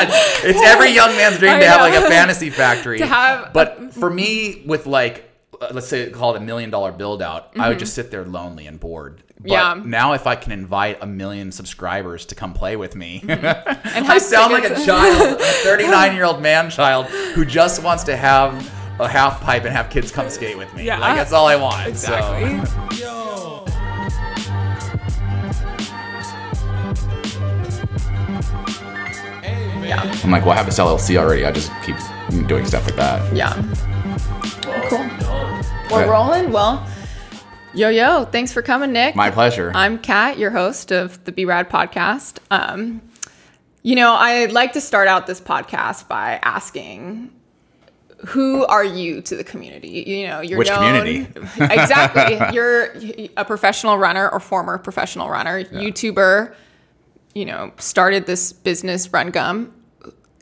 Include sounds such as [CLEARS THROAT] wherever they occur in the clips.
it's every young man's dream to have like a fantasy [LAUGHS] factory. To have- but for me, with like, uh, let's say call it a million dollar build out, I would just sit there lonely and bored. But Mm-hmm. Yeah. now if I can invite a million subscribers to come play with me, [LAUGHS] And I sound like a child, a [LAUGHS] 39 year old man child who just wants to have a half pipe and have kids come skate with me. Yeah. Like that's all I want. Exactly. So. Yeah. I'm like, well, I have this LLC already. I just keep doing stuff with that. Yeah. Cool. We're rolling. Well, yo yo, thanks for coming, Nick. My pleasure. I'm Cat, your host of the BeRad podcast. Um, you know, I'd like to start out this podcast by asking, who are you to the community? You know, you're Which known, community? [LAUGHS] exactly. [LAUGHS] You're a professional runner or former professional runner, YouTuber. You know, started this business, RunGum.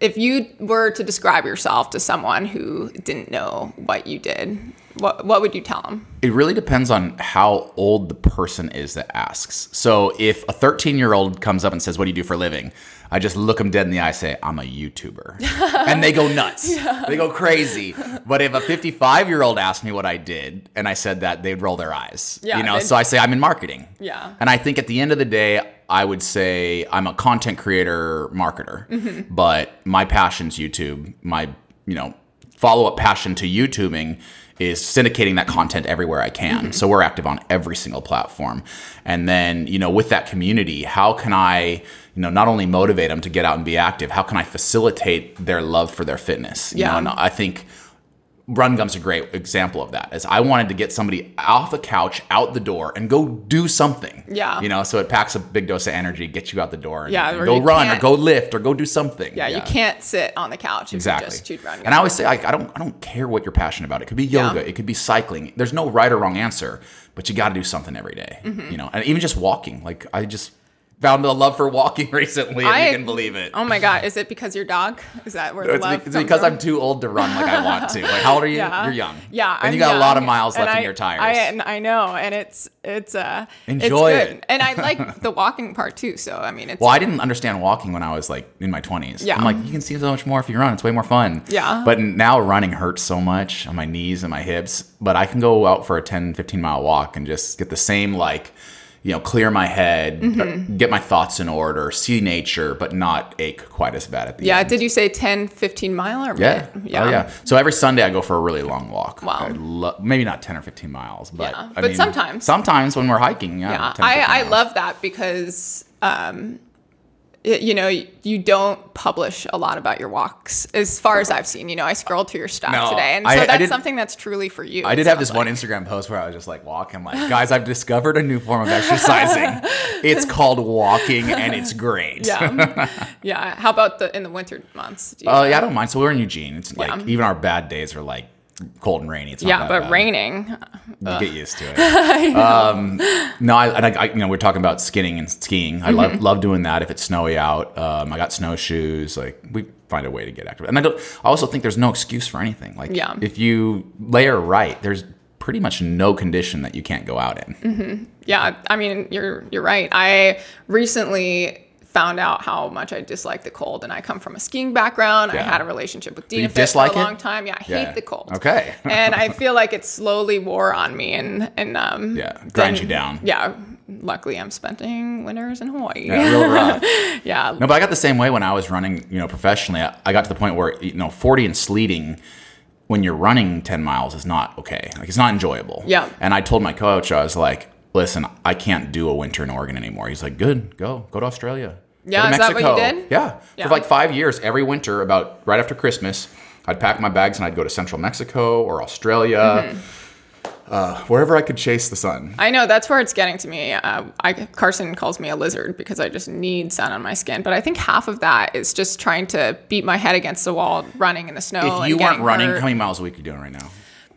If you were to describe yourself to someone who didn't know what you did, what what would you tell them? It really depends on how old the person is that asks. So if a 13 year old comes up and says, What do you do for a living? I just look them dead in the eye and say, I'm a YouTuber. [LAUGHS] and they go nuts. [LAUGHS] They go crazy. But if a 55 year old asked me what I did and I said that, they'd roll their eyes. Yeah, you know, so I say, I'm in marketing. Yeah. And I think at the end of the day, I would say I'm a content creator marketer, Mm-hmm. but my passion's YouTube. My, you know, follow up passion to YouTubing is syndicating that content everywhere I can. Mm-hmm. So we're active on every single platform. And then, you know, with that community, how can I, you know, not only motivate them to get out and be active, how can I facilitate their love for their fitness? You Yeah. know, and I think RunGum's a great example of that. Is I wanted to get somebody off the couch, out the door, and go do something. Yeah. You know, so it packs a big dose of energy, gets you out the door, and, Yeah, and go run or go lift or go do something. Yeah, you can't sit on the couch if Exactly. you just chewed RunGum. and I always say, like, I don't, I don't care what you're passionate about. It could be yoga, Yeah. it could be cycling. There's no right or wrong answer, but you got to do something every day, Mm-hmm. You know, and even just walking. Like, I just found a love for walking [LAUGHS] recently. I- you can believe it. Oh my god, is it because your dog? Is that where the It's, love be- it's because from? I'm too old to run like I want to. Like, how old are you? Yeah. You're young. Yeah, and I'm you got a lot of miles left I- in your tires. I and I know, and it's it's uh Enjoy it's good. it. and I [LAUGHS] like the walking part too. So I mean, it's Well, I didn't understand walking when I was like in my 20s. Yeah. I'm like, you can see so much more if you run. It's way more fun. Yeah. But now running hurts so much on my knees and my hips. But I can go out for a 10, 15 mile walk and just get the same, like, you know, clear my head, Mm-hmm. uh, get my thoughts in order, see nature, but not ache quite as bad at the yeah. end. Did you say 10, 15 mile or Yeah. minute? Oh, yeah. So every Sunday I go for a really long walk. Wow. I lo- maybe not 10 or 15 miles, but Yeah, I but mean, sometimes. Sometimes when we're hiking, yeah. Yeah, 10 or 15 I, I love that because, um, you know, you don't publish a lot about your walks as far as I've seen. You know, I scrolled through your stuff No, today, and so I- I that's did- something that's truly for you. I did have this one. Instagram post where I was just like walking, like, guys, I've discovered a new form of exercising. [LAUGHS] it's called walking, and it's great. Yeah, yeah. How about the in the winter months? Oh uh, find- yeah, I don't mind. So we're in Eugene. It's like Yeah. even our bad days are like cold and rainy. It's yeah, but bad. raining. You get used to it. [LAUGHS] um, no, I, I, I, you know, we're talking about skinning and skiing. I Mm-hmm. love love doing that. If it's snowy out, um, I got snowshoes. Like we find a way to get active. And I don't. I also think there's no excuse for anything. Like Yeah. if you layer right, there's pretty much no condition that you can't go out in. Mm-hmm. Yeah, I mean, you're you're right. I recently found out how much I dislike the cold, and I come from a skiing background. I had a relationship with Dina for a it? long time. Yeah, I Yeah. hate the cold. Okay. [LAUGHS] and I feel like it slowly wore on me, and and um Yeah, grinds then- you down. Yeah, luckily I'm spending winters in Hawaii. Yeah, real rough. [LAUGHS] yeah. No, but I got the same way when I was running, you know, professionally. I, I got to the point where, you know, 40 and sleeting when you're running 10 miles is not okay. Like, it's not enjoyable. Yeah. And I told my coach, I was like, listen, I can't do a winter in Oregon anymore. He's like, good, go, go to Australia. Yeah, is that what you did? Yeah. Yeah. For like five years, every winter, about right after Christmas, I'd pack my bags and I'd go to central Mexico or Australia, Mm-hmm. uh, wherever I could chase the sun. I know that's where it's getting to me. Uh, I, Carson calls me a lizard because I just need sun on my skin. But I think half of that is just trying to beat my head against the wall, running in the snow. if you weren't running, hurt. how many miles a week are you doing right now?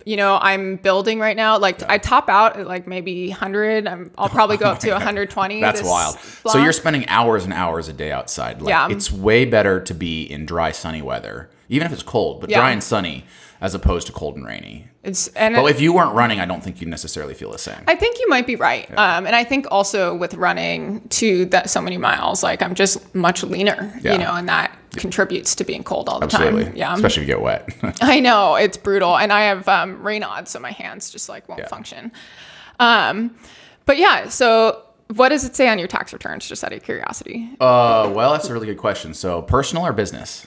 You know, I'm building right now. Like I top out at like maybe 100. I'm, I'll probably go [LAUGHS] oh up to 120. That's wild. So you're spending hours and hours a day outside. Like, Yeah. It's way better to be in dry, sunny weather even if it's cold, but Yeah. dry and sunny as opposed to cold and rainy. It's and But if you weren't running, I don't think you'd necessarily feel the same. I think you might be right. Um, and I think also with running to that so many miles, like I'm just much leaner, Yeah. you know, and that contributes to being cold all the Absolutely. time. Yeah. Especially if you get wet. [LAUGHS] I know it's brutal, and I have um, Raynaud, so my hands just like won't Yeah. function. Um, but yeah, so what does it say on your tax returns? Just out of curiosity, uh, well, that's a really good question. So, personal or business?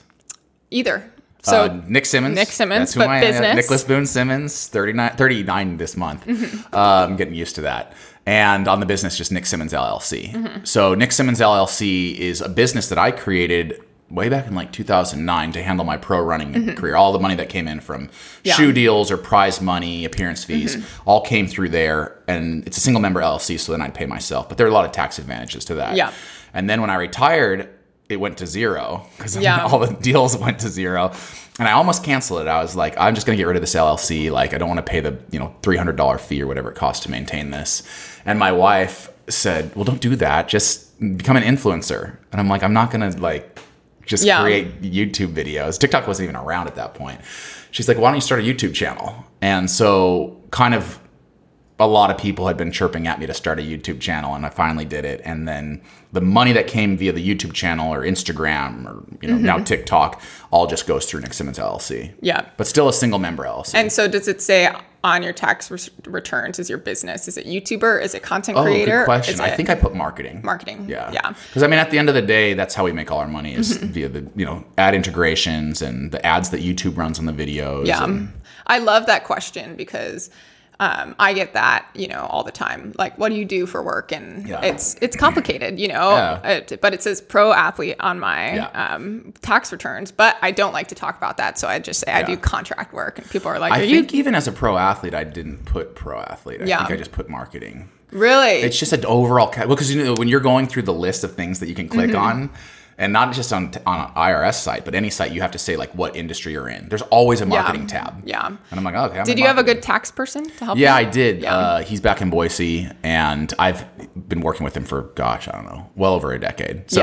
either. So uh, Nick Symmonds. Nick Symmonds, That's who but I am. business. Nicholas Boone Symmonds, 39, 39 this month. Mm-hmm. Uh, I'm getting used to that. And on the business, just Nick Symmonds LLC. Mm-hmm. So Nick Symmonds LLC is a business that I created way back in like 2009 to handle my pro running career. All the money that came in from Mm-hmm. Yeah. Mm-hmm. shoe deals or prize money, appearance fees, all came through there. And it's a single member LLC, so then I'd pay myself. But there are a lot of tax advantages to that. Yeah. And then when I retired, it went to zero because Yeah. [LAUGHS] all the deals went to zero. And I almost canceled it. I was like, I'm just going to get rid of this LLC. Like, I don't want to pay the, you know, $300 fee or whatever it costs to maintain this. And my wife said, well, don't do that. Just become an influencer. And I'm like, I'm not going to like just Yeah. create YouTube videos. TikTok wasn't even around at that point. She's like, why don't you start a YouTube channel? And so kind of a lot of people had been chirping at me to start a YouTube channel, and I finally did it. And then the money that came via the YouTube channel or Instagram or you know Mm-hmm. now TikTok all just goes through Nick Symmonds LLC. yeah. but still a single member LLC. And so does it say on your tax re- returns is your business? Is it YouTuber? Is it content oh, creator? good question. I think I put marketing. marketing. Yeah, Yeah. Because I mean, at the end of the day, that's how we make all our money is Mm-hmm. via the you know ad integrations and the ads that YouTube runs on the videos. Yeah. and- I love that question because um, I get that, you know, all the time. Like, what do you do for work? And Yeah. it's it's complicated, you know. Yeah. It- but it says pro athlete on my Yeah. um, tax returns. But I don't like to talk about that, so I just say I do contract work, and people are like, I "Are think you even as a pro athlete, I didn't put pro athlete. I Yeah. think I just put marketing. really?" It's just an overall ca- well because you know when you're going through the list of things that you can click Mm-hmm. on, and not just on on an IRS site, but any site, you have to say like what industry you're in. There's always a marketing tab. Yeah. and I'm like, okay. I'm Did you have a good tax person to help? Yeah, you? I did. Yeah. Uh, he's back in Boise, and I've been working with him for gosh, I don't know, well over a decade. So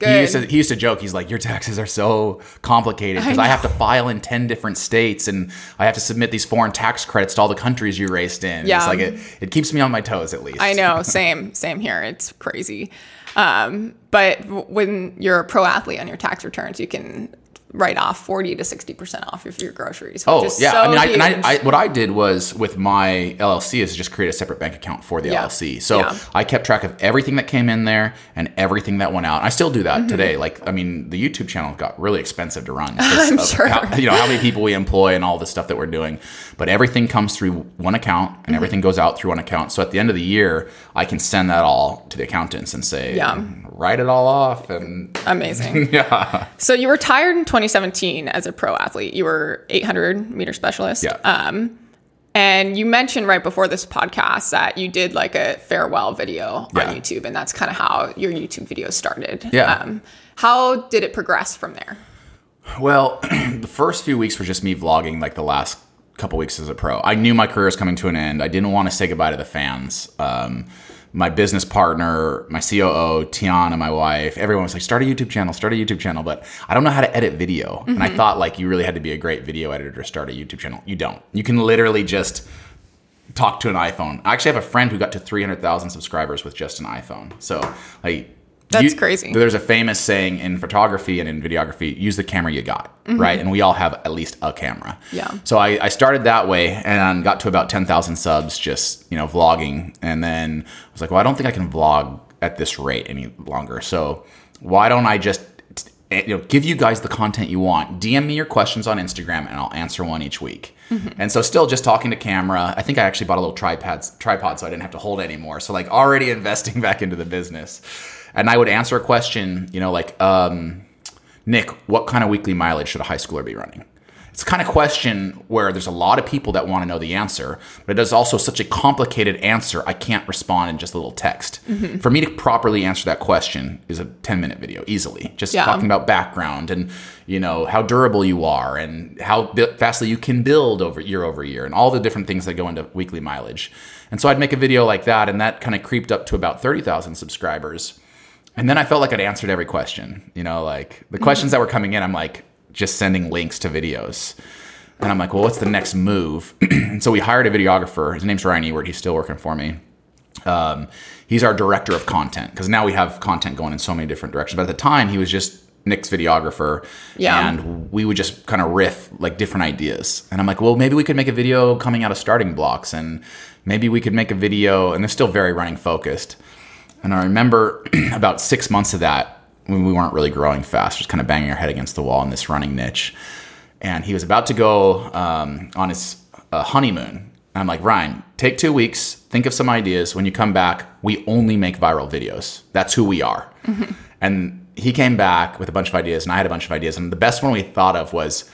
Yeah, he used to he used to joke. He's like, your taxes are so complicated because I, have to file in ten different states, and I have to submit these foreign tax credits to all the countries you raced in. Yeah. it's like it, it keeps me on my toes at least. I know, [LAUGHS] same, same here. It's crazy. Um, but when you're a pro athlete on your tax returns, you can write off 40 to 60% off of your groceries. Oh yeah, so I mean, I, and. I, I, what I did was with my LLC is just create a separate bank account for the Yeah. LLC. So Yeah. I kept track of everything that came in there and everything that went out. I still do Mm-hmm. that today. Like, I mean, the YouTube channel got really expensive to run. [LAUGHS] I'm sure. How, you know how many people we employ and all the stuff that we're doing, but everything comes through one account Mm-hmm. and everything goes out through one account. So at the end of the year, I can send that all to the accountants and say, Yeah. write it all off and [LAUGHS] Amazing. yeah, So you retired in 2017 as a pro athlete. You were 800 meter specialist. yeah. Um, and you mentioned right before this podcast that you did like a farewell video Yeah. on YouTube, and that's kind of how your YouTube videos started. Yeah. Um, how did it progress from there? Well, [CLEARS THROAT] the first few weeks were just me vlogging like the last couple weeks as a pro. I knew my career was coming to an end. I didn't want to say goodbye to the fans. Um, my business partner, my COO, Tiana, my wife, everyone was like, start a YouTube channel, start a YouTube channel. But I don't know how to edit video. And I thought like you really had to be a great video editor to start a YouTube channel. You don't. You can literally just talk to an iPhone. I actually have a friend who got to 300,000 subscribers with just an iPhone. So like That's crazy. There's a famous saying in photography and in videography, use the camera you got, right? And we all have at least a camera. Mm-hmm. Yeah. So I, I started that way and got to about 10,000 subs just, you know, vlogging. And then I was like, well, I don't think I can vlog at this rate any longer. So why don't I just you know, give you guys the content you want. DM me your questions on Instagram, and I'll answer one each week. And so, still just talking to camera. I think I actually bought a little tripod, tripod, so I didn't have to hold it anymore. So, like, already [LAUGHS] investing back into the business. And I would answer a question, you know, like, um, Nick, what kind of weekly mileage should a high schooler be running? It's the kind of question where there's a lot of people that want to know the answer, but it is also such a complicated answer, I can't respond in just a little text. For me to properly answer that question is a 10 minute video easily. Just Yeah. talking about background and, you know, how durable you are and how bi- fastly you can build over year over year and all the different things that go into weekly mileage. And so I'd make a video like that, and that kind of creeped up to about 30,000 subscribers. And then I felt like I'd answered every question. You know, like the questions that were coming in, I'm like, just sending links to videos. And I'm like, well, what's the next move? and [CLEARS THROAT] so we hired a videographer. His name's Ryan Ewert. He's still working for me. Um, he's our director of content because now we have content going in so many different directions. But at the time, he was just Nick's videographer. Yeah. And we would just kind of riff like different ideas. And I'm like, well, maybe we could make a video coming out of starting blocks. And maybe we could make a video, and they're still very running focused. And I remember [CLEARS THROAT] about six months of that when we weren't really growing fast, just kind of banging our head against the wall in this running niche. And he was about to go um, on his uh, honeymoon. I'm like, Ryan, take two weeks, think of some ideas. When you come back, we only make viral videos. That's who we are. And he came back with a bunch of ideas, and I had a bunch of ideas. And the best one we thought of was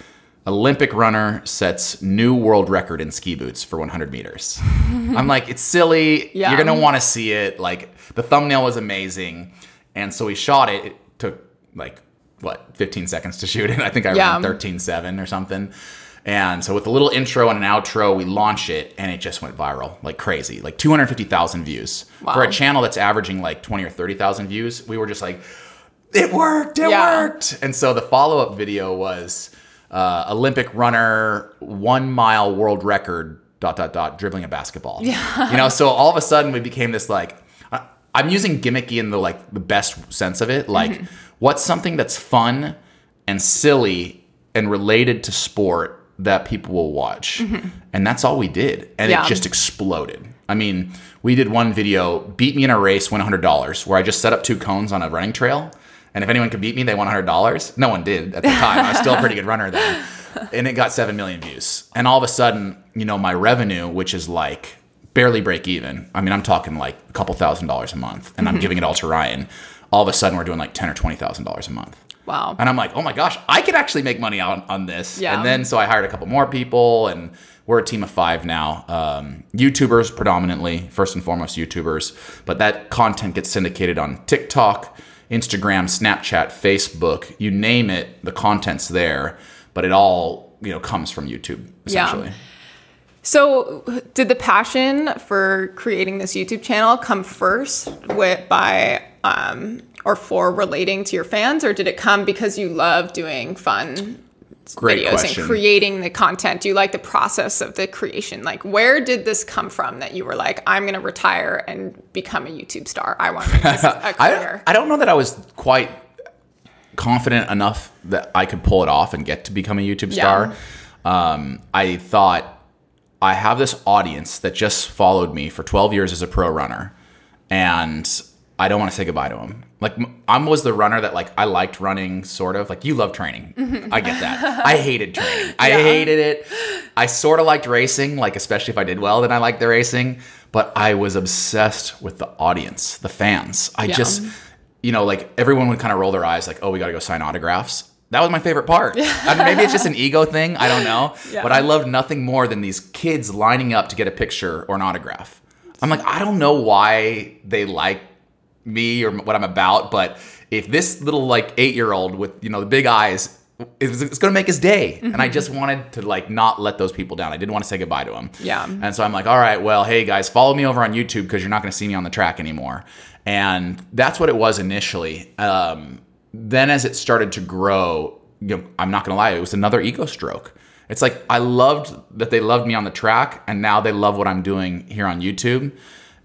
Olympic runner sets new world record in ski boots for 100 meters. [LAUGHS] I'm like, it's silly. Yeah. You're gonna want to see it. Like the thumbnail was amazing, and so we shot it. It took like what 15 seconds to shoot it. [LAUGHS] I think I Yeah. ran 13.7 or something. And so with a little intro and an outro, we launch it, and it just went viral like crazy, like 250,000 views Wow. for a channel that's averaging like 20 or 30,000 views. We were just like, it worked, it Yeah. worked. And so the follow up video was uh, Olympic runner, one mile world record, dot, dot, dot, dribbling a basketball. Yeah. You know, so all of a sudden we became this like, I'm using gimmicky in the like the best sense of it. Like, mm-hmm. what's something that's fun and silly and related to sport that people will watch? Mm-hmm. And that's all we did. And Yeah. it just exploded. I mean, we did one video, beat me in a race, win $100, where I just set up two cones on a running trail. And if anyone could beat me, they won $100. No one did at the [LAUGHS] time. I was still a pretty good runner then. And it got 7 million views. And all of a sudden, you know, my revenue, which is like barely break even. I mean, I'm talking like a couple thousand dollars a month, and I'm giving it all to Ryan. All of a sudden, we're doing like ten or twenty thousand dollars a month. Wow. And I'm like, oh my gosh, I could actually make money on, on this. Yeah. And then so I hired a couple more people, and we're a team of five now. Um, YouTubers predominantly, first and foremost YouTubers, but that content gets syndicated on TikTok, Instagram, Snapchat, Facebook, you name it, the content's there, but it all you know comes from YouTube essentially. Yeah. So, did the passion for creating this YouTube channel come first with by um, or for relating to your fans, or did it come because you love doing fun Great videos question. and creating the content? Do you like the process of the creation? Like, where did this come from that you were like, I'm going to retire and become a YouTube star? I want to make this [LAUGHS] a I, career. I don't know that I was quite confident enough that I could pull it off and get to become a YouTube Yeah. star. Um, I thought I have this audience that just followed me for 12 years as a pro runner, and I don't want to say goodbye to them. Like I was the runner that like I liked running, sort of. Like you love training, [LAUGHS] I get that. I hated training. I Yeah. hated it. I sort of liked racing, like especially if I did well, then I liked the racing. But I was obsessed with the audience, the fans. I Yeah. just, you know, like everyone would kind of roll their eyes, like, "Oh, we got to go sign autographs." That was my favorite part. I mean, maybe it's just an ego thing. I don't know. [LAUGHS] Yeah. But I love nothing more than these kids lining up to get a picture or an autograph. I'm like, I don't know why they like me or what I'm about, but if this little like eight year old with you know the big eyes, it's, it's gonna make his day. And I just wanted to like not let those people down. I didn't want to say goodbye to them. Yeah. And so I'm like, all right, well, hey guys, follow me over on YouTube because you're not gonna see me on the track anymore. And that's what it was initially. Um, then as it started to grow, you know, I'm not gonna lie, it was another ego stroke. It's like I loved that they loved me on the track, and now they love what I'm doing here on YouTube,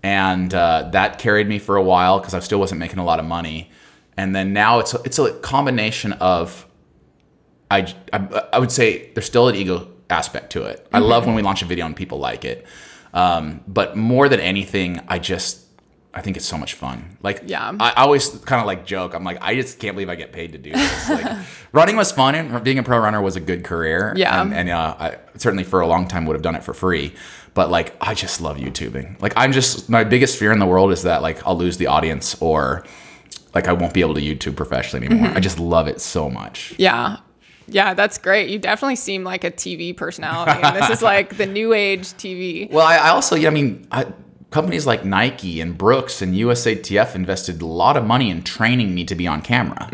and uh, that carried me for a while because I still wasn't making a lot of money. And then now it's a, it's a combination of I, I I would say there's still an ego aspect to it. I love when we launch a video and people like it, um, but more than anything, I just I think it's so much fun. Like Yeah. I, always kind of like joke. I'm like I just can't believe I get paid to do this. [LAUGHS] Like running was fun and being a pro runner was a good career. Yeah. and, and uh, I certainly for a long time would have done it for free. But like I just love YouTubing. Like I'm just my biggest fear in the world is that like I'll lose the audience or like I won't be able to YouTube professionally anymore. I just love it so much. Yeah. Yeah, that's great. You definitely seem like a TV personality. And this is like the new age TV. Well, I, I also, yeah, I mean, I, companies like Nike and Brooks and USATF invested a lot of money in training me to be on camera.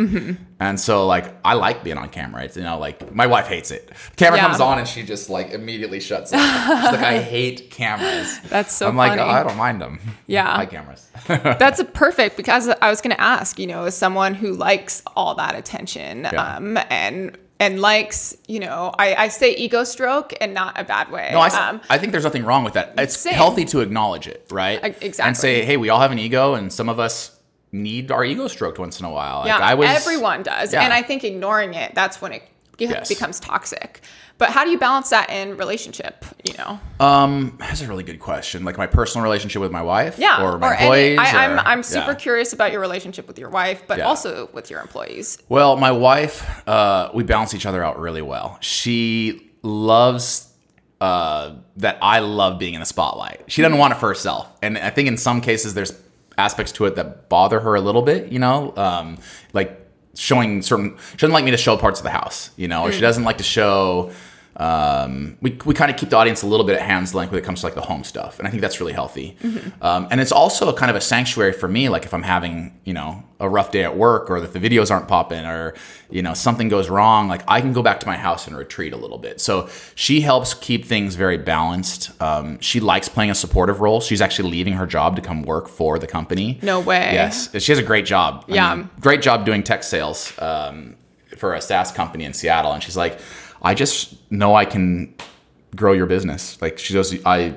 And so, like, I like being on camera. It's, you know, like, my wife hates it. Camera Yeah. comes on and she just, like, immediately shuts off. She's like, I hate cameras. [LAUGHS] That's so I'm like, oh, I don't mind them. [LAUGHS] Yeah. I like cameras. [LAUGHS] That's perfect because I was going to ask, you know, as someone who likes all that attention Yeah. um, and and likes, you know, I, I say ego stroke and not a bad way. No, I, um, I think there's nothing wrong with that. It's Same. healthy to acknowledge it, right? E- exactly. And say, hey, we all have an ego, and some of us need our ego stroked once in a while. Like, yeah, I was, everyone does. Yeah. And I think ignoring it, that's when it Yes. becomes toxic. But how do you balance that in relationship, you know? Um, that's a really good question. Like my personal relationship with my wife, Yeah, or my any- employees. I, I'm I'm super yeah. curious about your relationship with your wife, but Yeah. also with your employees. Well, my wife, uh, we balance each other out really well. She loves uh, that I love being in the spotlight. She doesn't want it for herself, and I think in some cases there's aspects to it that bother her a little bit. You know, um, like showing certain. She doesn't like me to show parts of the house. You know, or she doesn't like to show. Um, we, we kind of keep the audience a little bit at hand's length when it comes to like the home stuff, and I think that's really healthy. Um, and it's also a kind of a sanctuary for me. Like if I'm having you know a rough day at work, or that the videos aren't popping, or you know something goes wrong, like I can go back to my house and retreat a little bit. So she helps keep things very balanced. Um, she likes playing a supportive role. She's actually leaving her job to come work for the company. No way. Yes, she has a great job. I Yeah. mean, great job doing tech sales um, for a SaaS company in Seattle. And she's like, I just know I can grow your business. Like she goes, I,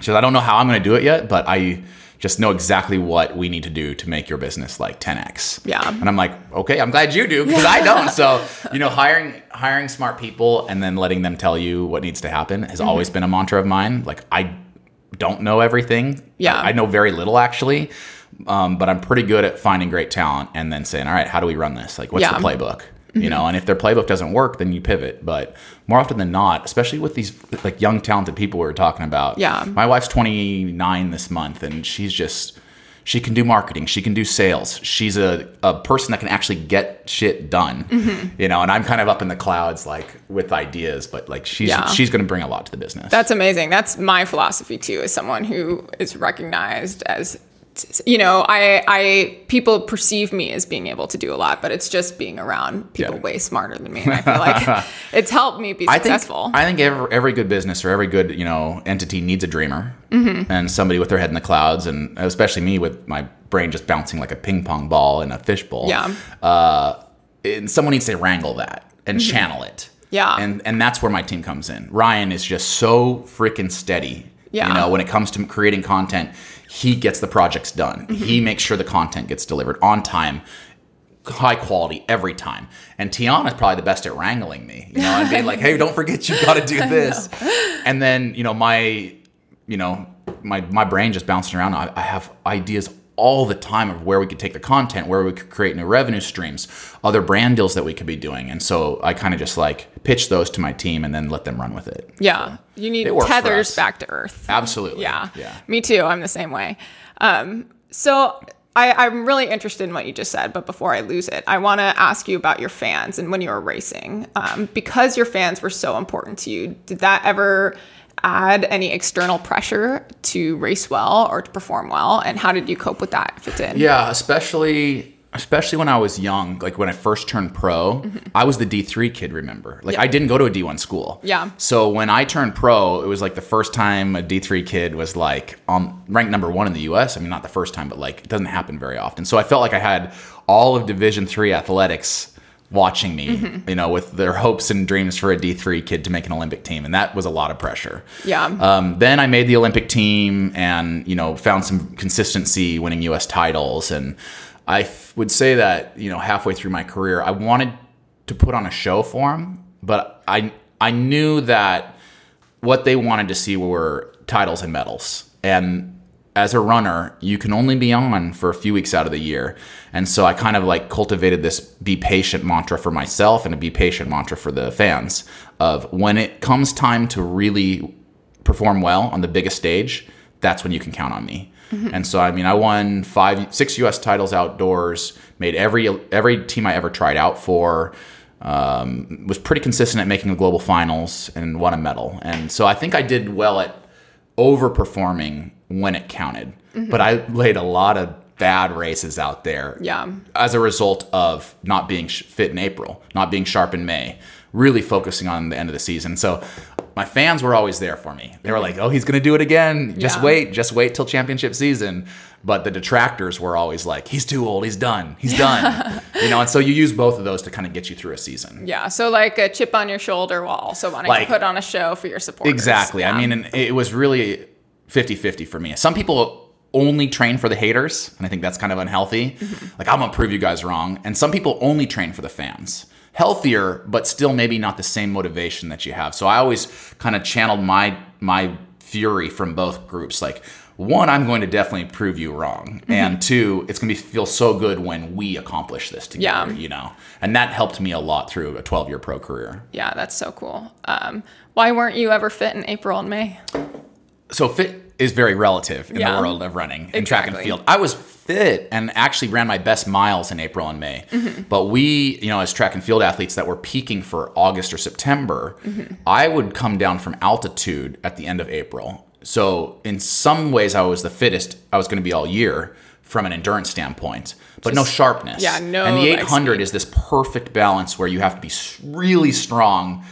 she goes, I don't know how I'm going to do it yet, but I just know exactly what we need to do to make your business like 10x. Yeah. And I'm like, okay, I'm glad you do because I don't. So, you know, hiring hiring smart people and then letting them tell you what needs to happen has always been a mantra of mine. Like I don't know everything. Yeah. I, I know very little actually. Um, but I'm pretty good at finding great talent and then saying, all right, how do we run this? Like, what's Yeah. the playbook? You know, and if their playbook doesn't work, then you pivot. But more often than not, especially with these like young talented people we were talking about. Yeah. My wife's 29 this month, and she's just she can do marketing, she can do sales. She's a, a person that can actually get shit done. Mm-hmm. You know, and I'm kind of up in the clouds like with ideas, but like she's Yeah. she's going to bring a lot to the business. That's amazing. That's my philosophy too, as someone who is recognized as you know, I I people perceive me as being able to do a lot, but it's just being around people Yeah. way smarter than me. And I feel like [LAUGHS] it's helped me be I think, successful. I think every, every good business or every good you know entity needs a dreamer Mm-hmm. and somebody with their head in the clouds, and especially me with my brain just bouncing like a ping pong ball in a fishbowl. Yeah. Uh, and someone needs to wrangle that and channel it. Mm-hmm. Yeah. And and that's where my team comes in. Ryan is just so freaking steady. Yeah. You know, when it comes to creating content, he gets the projects done. Mm-hmm. He makes sure the content gets delivered on time high quality every time. And Tiana's probably the best at wrangling me, you know, and being like, "Hey, don't forget you've got to do [LAUGHS] this." And then, you know, my, you know, my my brain just bouncing around. I, I have ideas all the time of where we could take the content, where we could create new revenue streams, other brand deals that we could be doing. And so I kind of just like pitch those to my team and then let them run with it. yeah, you need It worked for tethers back to earth. Absolutely. Yeah. Yeah. Me too. I'm the same way. Um, so I, I'm really interested in what you just said, but before I lose it, I want to ask you about your fans and when you were racing. Um, because your fans were so important to you, did that ever add any external pressure to race well or to perform well? And how did you cope with that if it did? Yeah, especially especially when I was young, like when I first turned pro, mm-hmm. I was the D3 kid, remember? Like I didn't go to a D1 school. Yeah. So when I turned pro, it was like the first time a D3 kid was like on ranked number 1 in the US. I mean not the first time, but like it doesn't happen very often. So I felt like I had all of Division 3 athletics watching me, you know, with their hopes and dreams for a D3 kid to make an Olympic team, and that was a lot of pressure. Yeah. Um, then I made the Olympic team and, you know, found some consistency winning US titles. And I f- would say that, you know, halfway through my career, I wanted to put on a show for them, but I, I knew that what they wanted to see were titles and medals. And as a runner, you can only be on for a few weeks out of the year. And so I kind of like cultivated this be patient mantra for myself and a be patient mantra for the fans of when it comes time to really perform well on the biggest stage, that's when you can count on me. And so I mean, I won five, six U.S. titles outdoors. Made every every team I ever tried out for. Um, was pretty consistent at making the global finals and won a medal. And so I think I did well at overperforming when it counted. But I laid a lot of bad races out there Yeah. as a result of not being sh- fit in April, not being sharp in May, really focusing on the end of the season. So my fans were always there for me. They were like, "Oh, he's going to do it again. Just Yeah. wait, just wait till championship season." But the detractors were always like, "He's too old. He's done. He's done." you know, and so you use both of those to kind of get you through a season. Yeah, so like a chip on your shoulder while also wanting Like- to put on a show for your supporters. Exactly. Yeah. I mean, and it was really 50-50 for me. Some people only train for the haters, and I think that's kind of unhealthy. Like I'm gonna prove you guys wrong. And some people only train for the fans. Healthier, but still maybe not the same motivation that you have. So I always kind of channeled my my fury from both groups. Like one, I'm going to definitely prove you wrong, and two, it's gonna be feel so good when we accomplish this together. Yeah. You know, and that helped me a lot through a 12 year pro career. yeah, that's so cool. Um, why weren't you ever fit in April and May? So fit is very relative in Yeah. the world of running and track and field. I was fit and actually ran my best miles in April and May. Mm-hmm. But we, you know, as track and field athletes that were peaking for August or September, Mm-hmm. I would come down from altitude at the end of April. So in some ways I was the fittest I was going to be all year from an endurance standpoint, but no sharpness. yeah, no, And the 800 is this perfect balance where you have to be really strong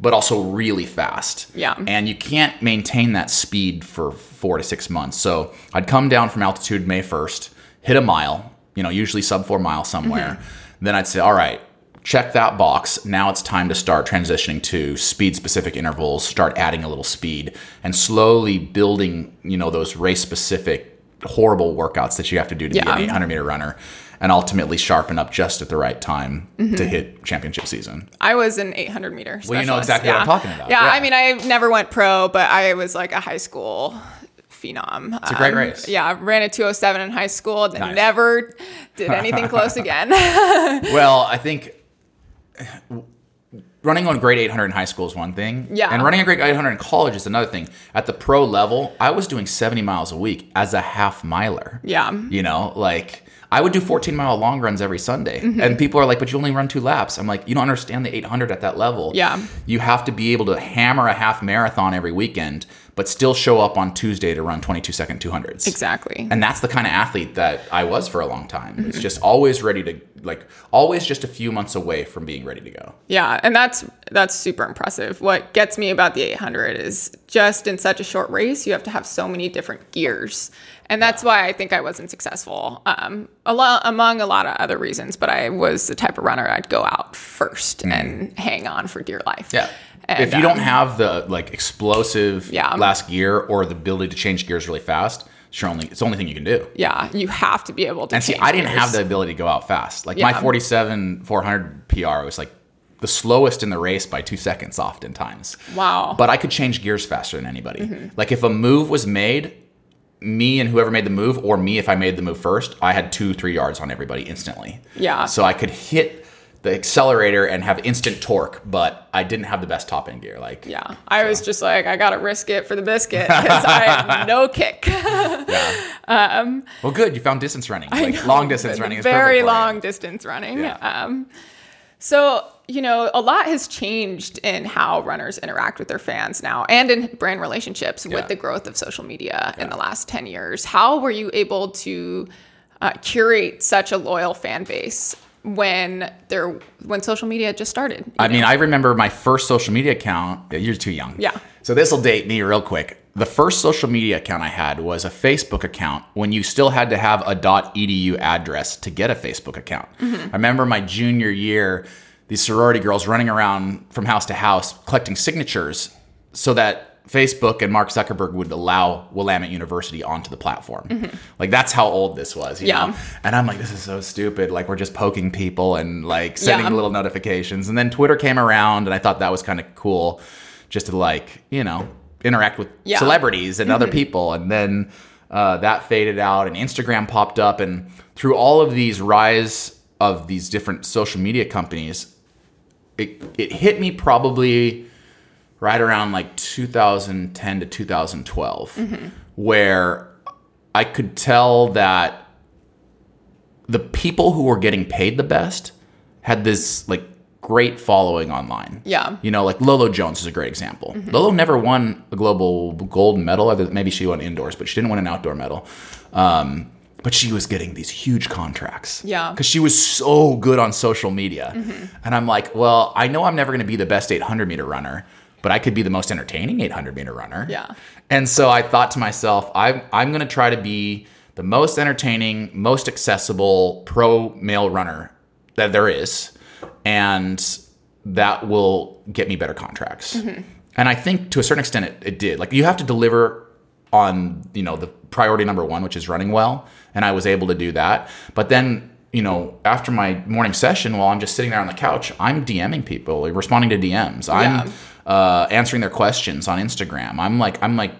but also really fast. Yeah. And you can't maintain that speed for four to six months. So I'd come down from altitude May 1st, hit a mile, you know, usually sub four mile somewhere. Mm-hmm. Then I'd say, all right, check that box. Now it's time to start transitioning to speed specific intervals, start adding a little speed and slowly building, you know, those race specific horrible workouts that you have to do to be an 800 meter runner and ultimately sharpen up just at the right time Mm-hmm. to hit championship season. I was an 800 meter. Well, you know specialist. exactly what I'm Yeah. talking about. Yeah, Yeah. I mean, I never went pro, but I was like a high school phenom. It's a great race. Yeah, I ran a 207 in high school, then Nice. never did anything [LAUGHS] close again. [LAUGHS] Well, I think running on grade 800 in high school is one thing. Yeah. And running a grade 800 in college is another thing. At the pro level, I was doing 70 miles a week as a half miler. yeah. You know, like I would do 14 mile long runs every Sunday. Mm-hmm. And people are like, but you only run two laps. I'm like, you don't understand the 800 at that level. Yeah. You have to be able to hammer a half marathon every weekend, but still show up on Tuesday to run 22 second 200s. Exactly. And that's the kind of athlete that I was for a long time. Mm-hmm. It's just always ready to like always just a few months away from being ready to go. Yeah, and that's that's super impressive. What gets me about the 800 is just in such a short race, you have to have so many different gears, and that's why I think I wasn't successful. Um, a lot among a lot of other reasons, but I was the type of runner I'd go out first and hang on for dear life. Mm. Yeah. If you don't um, have the like explosive Yeah. last gear or the ability to change gears really fast, it's your only it's the only thing you can do. yeah, you have to be able to. And see, I didn't gears. have the ability to go out fast. Like my 47 400 PR was like the slowest in the race by two seconds, oftentimes. Wow. But I could change gears faster than anybody. Mm-hmm. Like if a move was made, me and whoever made the move, or me if I made the move first, I had two, three yards on everybody instantly. Yeah. So I could hit the accelerator and have instant torque, but I didn't have the best top end gear. Like Yeah, I was just like, I gotta risk it for the biscuit [LAUGHS] because I have no kick. Yeah. [LAUGHS] Well, good. You found distance running. Like know. long distance running is very long distance running. Yeah. Um, so you know, a lot has changed in how runners interact with their fans now, and in brand relationships Yeah. with the growth of social media in the last ten years. How were you able to uh, curate such a loyal fan base when there when social media just started? I mean. I remember my first social media account. You're too young. Yeah. So this will date me real quick. The first social media account I had was a Facebook account when you still had to have a .edu address to get a Facebook account. Mm-hmm. I remember my junior year, these sorority girls running around from house to house collecting signatures so that Facebook and Mark Zuckerberg would allow Willamette University onto the platform. Like that's how old this was, Mm-hmm. Yeah. know? And I'm like, this is so stupid. Like we're just poking people and like sending Yeah. little notifications. And then Twitter came around and I thought that was kind of cool just to like, you know, interact with Yeah. Mm-hmm. celebrities and other people. And then uh, that faded out and Instagram popped up. And through all of these rise of these different social media companies, it, it hit me probably right around like 2010 to 2012 Mm-hmm. where I could tell that the people who were getting paid the best had this like great following online. Yeah. You know, like Lolo Jones is a great example. Lolo never won a global gold medal. Maybe she won indoors, but she didn't win an outdoor medal. Um, but she was getting these huge contracts. Yeah. Because she was so good on social media. And I'm like, well, I know I'm never going to be the best 800 meter runner, but I could be the most entertaining 800 meter runner. Yeah. And so I thought to myself, I'm, I'm going to try to be the most entertaining, most accessible pro male runner that there is. And that will get me better contracts. Mm-hmm. And I think to a certain extent it, it did. Like you have to deliver on, you know, the priority number one, which is running well. And I was able to do that. But then, you know, after my morning session, while I'm just sitting there on the couch, I'm DMing people, responding to DMs. I'm uh, answering their questions on Instagram. I'm like, I'm like,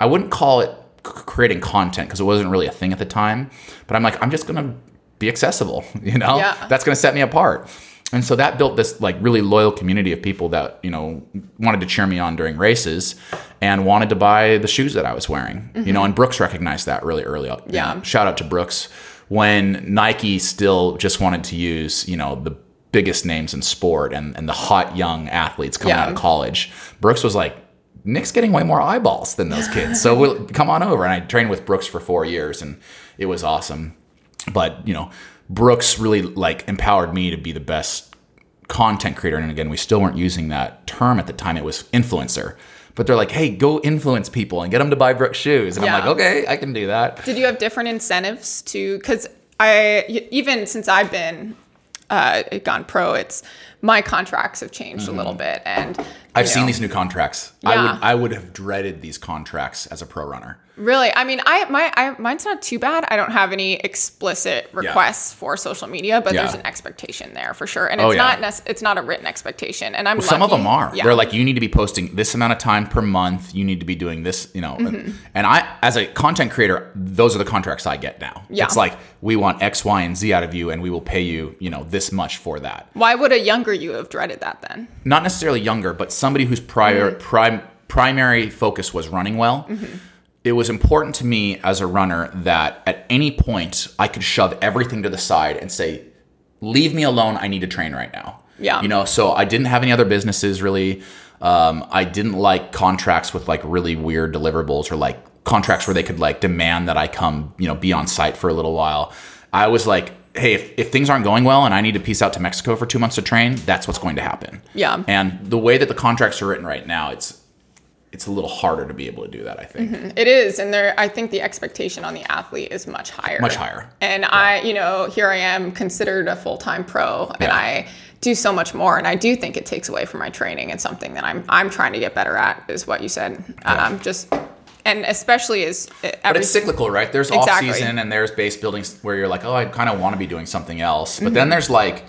I wouldn't call it creating content because it wasn't really a thing at the time. But I'm like, I'm just gonna be accessible. [LAUGHS] You know, Yeah. that's gonna set me apart. And so that built this like really loyal community of people that you know wanted to cheer me on during races and wanted to buy the shoes that I was wearing. You know, and Brooks recognized that really early. Yeah. know, shout out to Brooks when Nike still just wanted to use you know the biggest names in sport and, and the hot young athletes coming Yeah. out of college. Brooks was like, Nick's getting way more eyeballs than those kids. So we'll [LAUGHS] come on over. And I trained with Brooks for four years and it was awesome. But, you know, Brooks really like empowered me to be the best content creator. And again, we still weren't using that term at the time. It was influencer. But they're like, hey, go influence people and get them to buy Brooks shoes. And I'm like, okay, I can do that. Did you have different incentives to? Because I even since I've been uh, gone pro, it's my contracts have changed a little bit, and Mm-hmm. I've you seen these new contracts. I Yeah. would I would have dreaded these contracts as a pro runner. Really, I mean, I my I, mine's not too bad. I don't have any explicit requests for social media, but there's an expectation there for sure, and Oh, it's yeah. not nec- it's not a written expectation. And I'm Some of them are. Yeah. They're like, you need to be posting this amount of time per month. You need to be doing this, you know. Mm-hmm. And I, as a content creator, those are the contracts I get now. Yeah. It's like we want X, Y, and Z out of you, and we will pay you, you know, this much for that. Why would a younger you have dreaded that then? Not necessarily younger, but somebody whose prior Mm-hmm. prime primary focus was running well. It was important to me as a runner that at any point I could shove everything to the side and say, "Leave me alone. I need to train right now." Yeah. You know, so I didn't have any other businesses really. Um, I didn't like contracts with like really weird deliverables or like contracts where they could like demand that I come, you know, be on site for a little while. I was like, hey, if, if things aren't going well and I need to piece out to Mexico for two months to train, that's what's going to happen. Yeah. And the way that the contracts are written right now, it's it's a little harder to be able to do that. I think. It is, and there. I think the expectation on the athlete is much higher. Much higher. And I, you know, here I am considered a full time pro, and Yeah. I do so much more. And I do think it takes away from my training and something that I'm I'm trying to get better at. Is what you said. Um, just and especially as But it's cyclical, right? There's Exactly. off season and there's base buildings where you're like, oh, I kind of want to be doing something else. But Mm-hmm. then there's like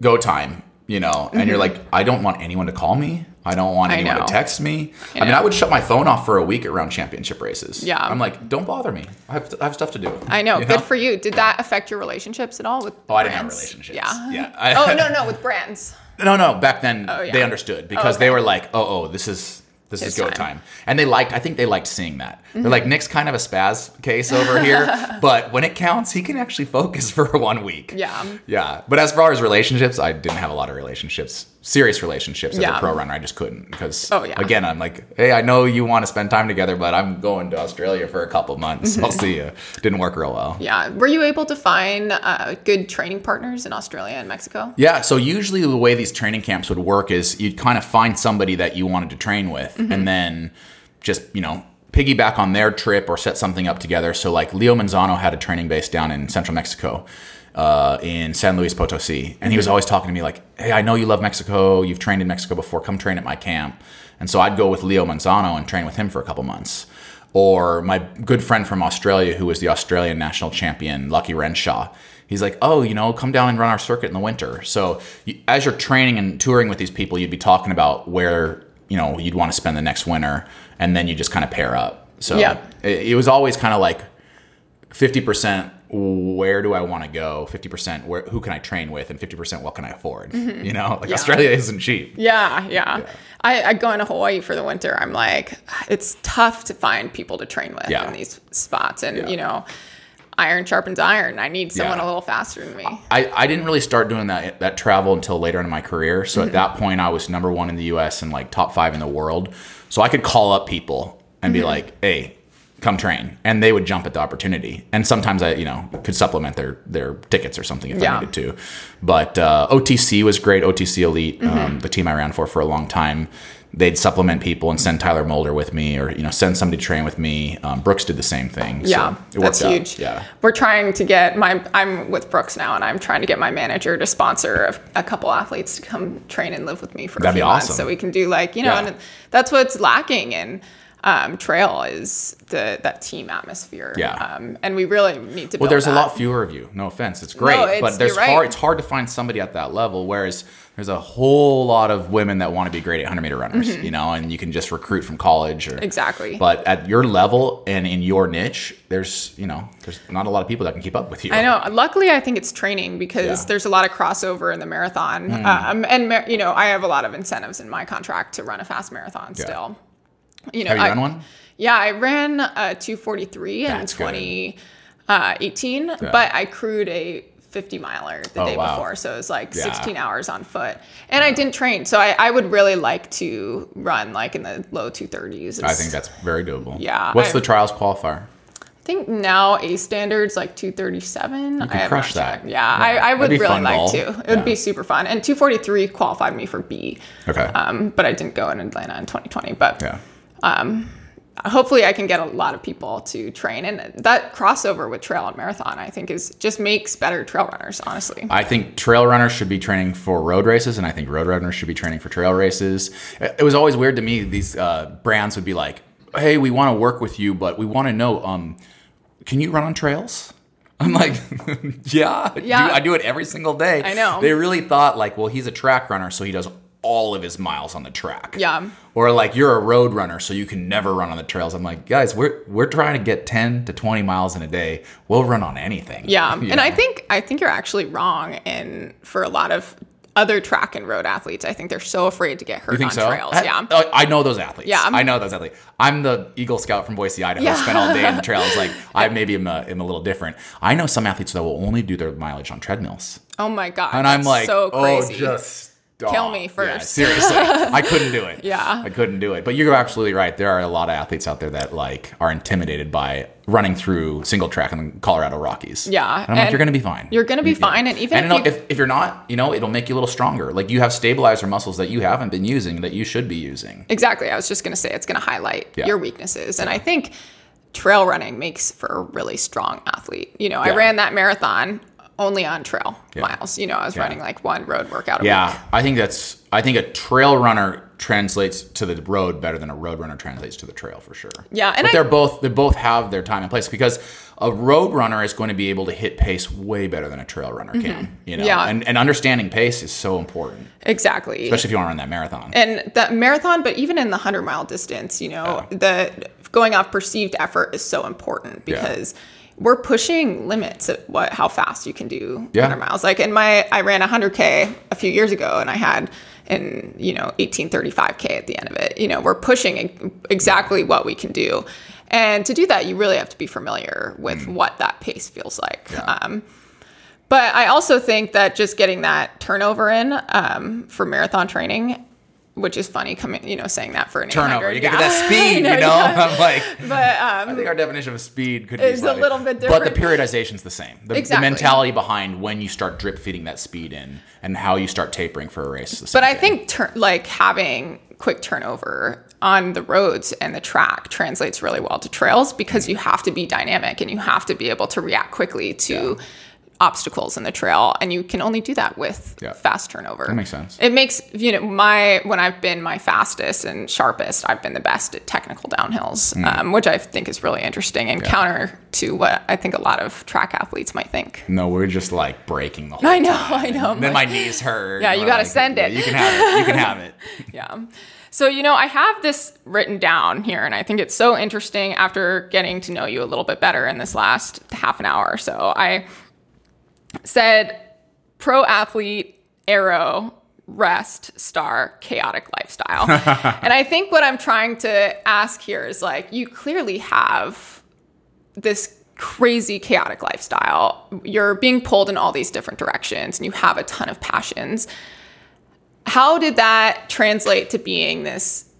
go time, you know, and you're like, I don't want anyone to call me. I don't want anyone to text me. I, I mean. I would shut my phone off for a week around championship races. Yeah. I'm like, don't bother me. I have, I have stuff to do. I know, You good for you. Did that affect your relationships at all with? Oh, I didn't have relationships. Yeah. Yeah. Oh [LAUGHS] no, no, with brands. No, no. Back then, Oh, yeah. they understood because okay. they were like, "Oh, oh, this is this His is go time. time. and they liked. I think they liked seeing that. Mm-hmm. They're like, Nick's kind of a spaz case over here, [LAUGHS] but when it counts, he can actually focus [LAUGHS] for one week. Yeah. yeah. But as far as relationships, I didn't have a lot of relationships, serious relationships as Yeah. a pro runner. I just couldn't because, Oh, yeah. again, I'm like, hey, I know you want to spend time together, but I'm going to Australia for a couple months. I'll see you. Didn't work real well. Yeah. Were you able to find uh, good training partners in Australia and Mexico? Yeah, so usually the way these training camps would work is you'd kind of find somebody that you wanted to train with and then just, you know, piggyback on their trip or set something up together. So like Leo Manzano had a training base down in central Mexico. Uh, in San Luis Potosi, and he was always talking to me like, "Hey, I know you love Mexico. You've trained in Mexico before. Come train at my camp." And so I'd go with Leo Manzano and train with him for a couple months. Or my good friend from Australia, who was the Australian national champion, Lucky Renshaw. He's like, oh, you know, come down and run our circuit in the winter. So you, as you're training and touring with these people, you'd be talking about where you know you'd want to spend the next winter, and then you just kind of pair up. So Yeah. it, it was always kind of like fifty percent. Where do I want to go? Fifty percent. Where who can I train with? And fifty percent. What can I afford? You know, like Yeah. Australia isn't cheap. Yeah, yeah. I, I go into Hawaii for the winter. I'm like, it's tough to find people to train with Yeah. in these spots. And, Yeah. you know, iron sharpens iron. I need someone Yeah. a little faster than me. I, I didn't really start doing that that travel until later in my career. So Mm-hmm. at that point, I was number one in the U.S. and like top five in the world. So I could call up people and Mm-hmm. be like, "Hey, come train," and they would jump at the opportunity. And sometimes I, you know, could supplement their their tickets or something if Yeah. I needed to. But uh, OTC was great. OTC Elite, Mm-hmm. um, the team I ran for for a long time, they'd supplement people and send Tyler Mulder with me, or you know, send somebody to train with me. Um, Brooks did the same thing. Yeah, so it that's out. huge. Yeah. We're trying to get my. I'm with Brooks now, and I'm trying to get my manager to sponsor a, a couple athletes to come train and live with me for That'd a few be months, so we can do like you know, Yeah. and that's what's lacking in um, trail is the that team atmosphere. Yeah. um, and we really need to. Well, there's a lot fewer of you. No offense, it's great, it's- but there's right. hard. It's hard to find somebody at that level. Whereas there's a whole lot of women that want to be great 800 meter runners, you know, and you can just recruit from college or Mm-hmm. Exactly. But at your level and in your niche, there's you know, there's not a lot of people that can keep up with you. I know. Luckily, I think it's training because Yeah. There's a lot of crossover in the marathon. Um, and, you know, I have a lot of incentives in my contract to run a fast marathon Yeah. still. You know, Have you I, run one? Yeah, I ran a 243 in That's good. 2018, but I crewed a 50 miler the Oh, day wow. before. So it was like Yeah. 16 hours on foot. And I didn't train. So I, I would really like to run like in the low 230s. I think that's very doable. Yeah, What's I- the trials qualifier? I think now A standards like 237. You could crush that. Yeah, I, I would really like ball. to. It would Yeah. be super fun. And 243 qualified me for B. Okay. Um, but I didn't go in Atlanta in 2020. But yeah. Hopefully I can get a lot of people to train. And that crossover with trail and marathon, I think, is just makes better trail runners. Honestly. I think trail runners should be training for road races, and I think road runners should be training for trail races. It was always weird to me. These uh, brands would be like, "Hey, we want to work with you, but we want to know, um, can you run on trails?" [LAUGHS] I'm like, [LAUGHS] yeah, Yeah. I do it every single day. I know. They really thought like, well, he's a track runner, so he does all of his miles on the track. Yeah. Or like you're a road runner, so you can never run on the trails. I'm like, guys, we're we're trying to get 10 to 20 miles in a day. We'll run on anything. Yeah, [LAUGHS] and I think I think you're actually wrong. And for a lot of other track and road athletes, I think they're so afraid to get hurt You think on so? trails. I, yeah. I- I know those athletes. Yeah, I'm- I know those athletes. I'm the Eagle Scout from Boise, Idaho. Yeah. Spent all day in the trails. Like I [LAUGHS] maybe am a, am a little different. I know some athletes that will only do their mileage on treadmills, Oh my god. and I'm like, so oh, crazy. oh, just Kill me Yeah, first. seriously, [LAUGHS] I couldn't do it. Yeah. I couldn't do it. But you're absolutely right. There are a lot of athletes out there that like are intimidated by running through single track in the Colorado Rockies. Yeah, and I'm like, and you're gonna be fine. you're gonna be You- fine, and even and if you- if, if you're not, you know, it'll make you a little stronger. Like you have stabilizer muscles that you haven't been using that you should be using. Exactly. I was just going to say it's going to highlight Yeah. your weaknesses. And I think trail running makes for a really strong athlete. You know, I ran that marathon only on trail Yeah. miles. You know, I was Yeah. running like one road workout a week. Yeah, week. I think that's. I think a trail runner translates to the road better than a road runner translates to the trail for sure. Yeah, and but I- they're both they both have their time and place because a road runner is going to be able to hit pace way better than a trail runner can. You know, Mm-hmm. Yeah. and and understanding pace is so important, Exactly. especially if you want to run that marathon. and that marathon, but even in the 100 mile distance, you know, the going off perceived effort is so important Yeah. We're pushing limits at what how fast you can do Yeah. 100 miles. Like in my I ran 100k a few years ago and I had in you know 1835k at the end of it. You know, we're pushing exactly what we can do. And to do that, you really have to be familiar with what that pace feels like. Mm. Yeah. Um, but I also think that just getting that turnover in um, for marathon training, which is funny coming, you know, saying that for an Turnover, 800, you get yeah. that speed. [LAUGHS] I you know, yeah. [LAUGHS] I'm like. [LAUGHS] But um, I think our definition of speed could Is be a little bit different. But the periodization's the same. The, the mentality behind when you start drip feeding that speed in and how you start tapering for a race. but I thing. think tur- like having quick turnover on the roads and the track translates really well to trails because you have to be dynamic and you have to be able to react quickly to obstacles in the trail and you can only do that with Yeah. fast turnover That makes sense. it makes you know my when i've been my fastest and sharpest i've been the best at technical downhills Hmm. um, which i think is really interesting and counter to what i think a lot of track athletes might think No, we're just like breaking the whole I know, time. I know. Then my knees hurt. Yeah, you gotta like, send yeah, it. You can have it. You can have it. [LAUGHS] yeah. So, you know, I have this written down here, and I think it's so interesting after getting to know you a little bit better in this last half an hour or so. I said pro athlete, arrow, rest, star, chaotic lifestyle. [LAUGHS] and I think what I'm trying to ask here is like, you clearly have this crazy chaotic lifestyle. You're being pulled in all these different directions and you have a ton of passions. How did that translate to being this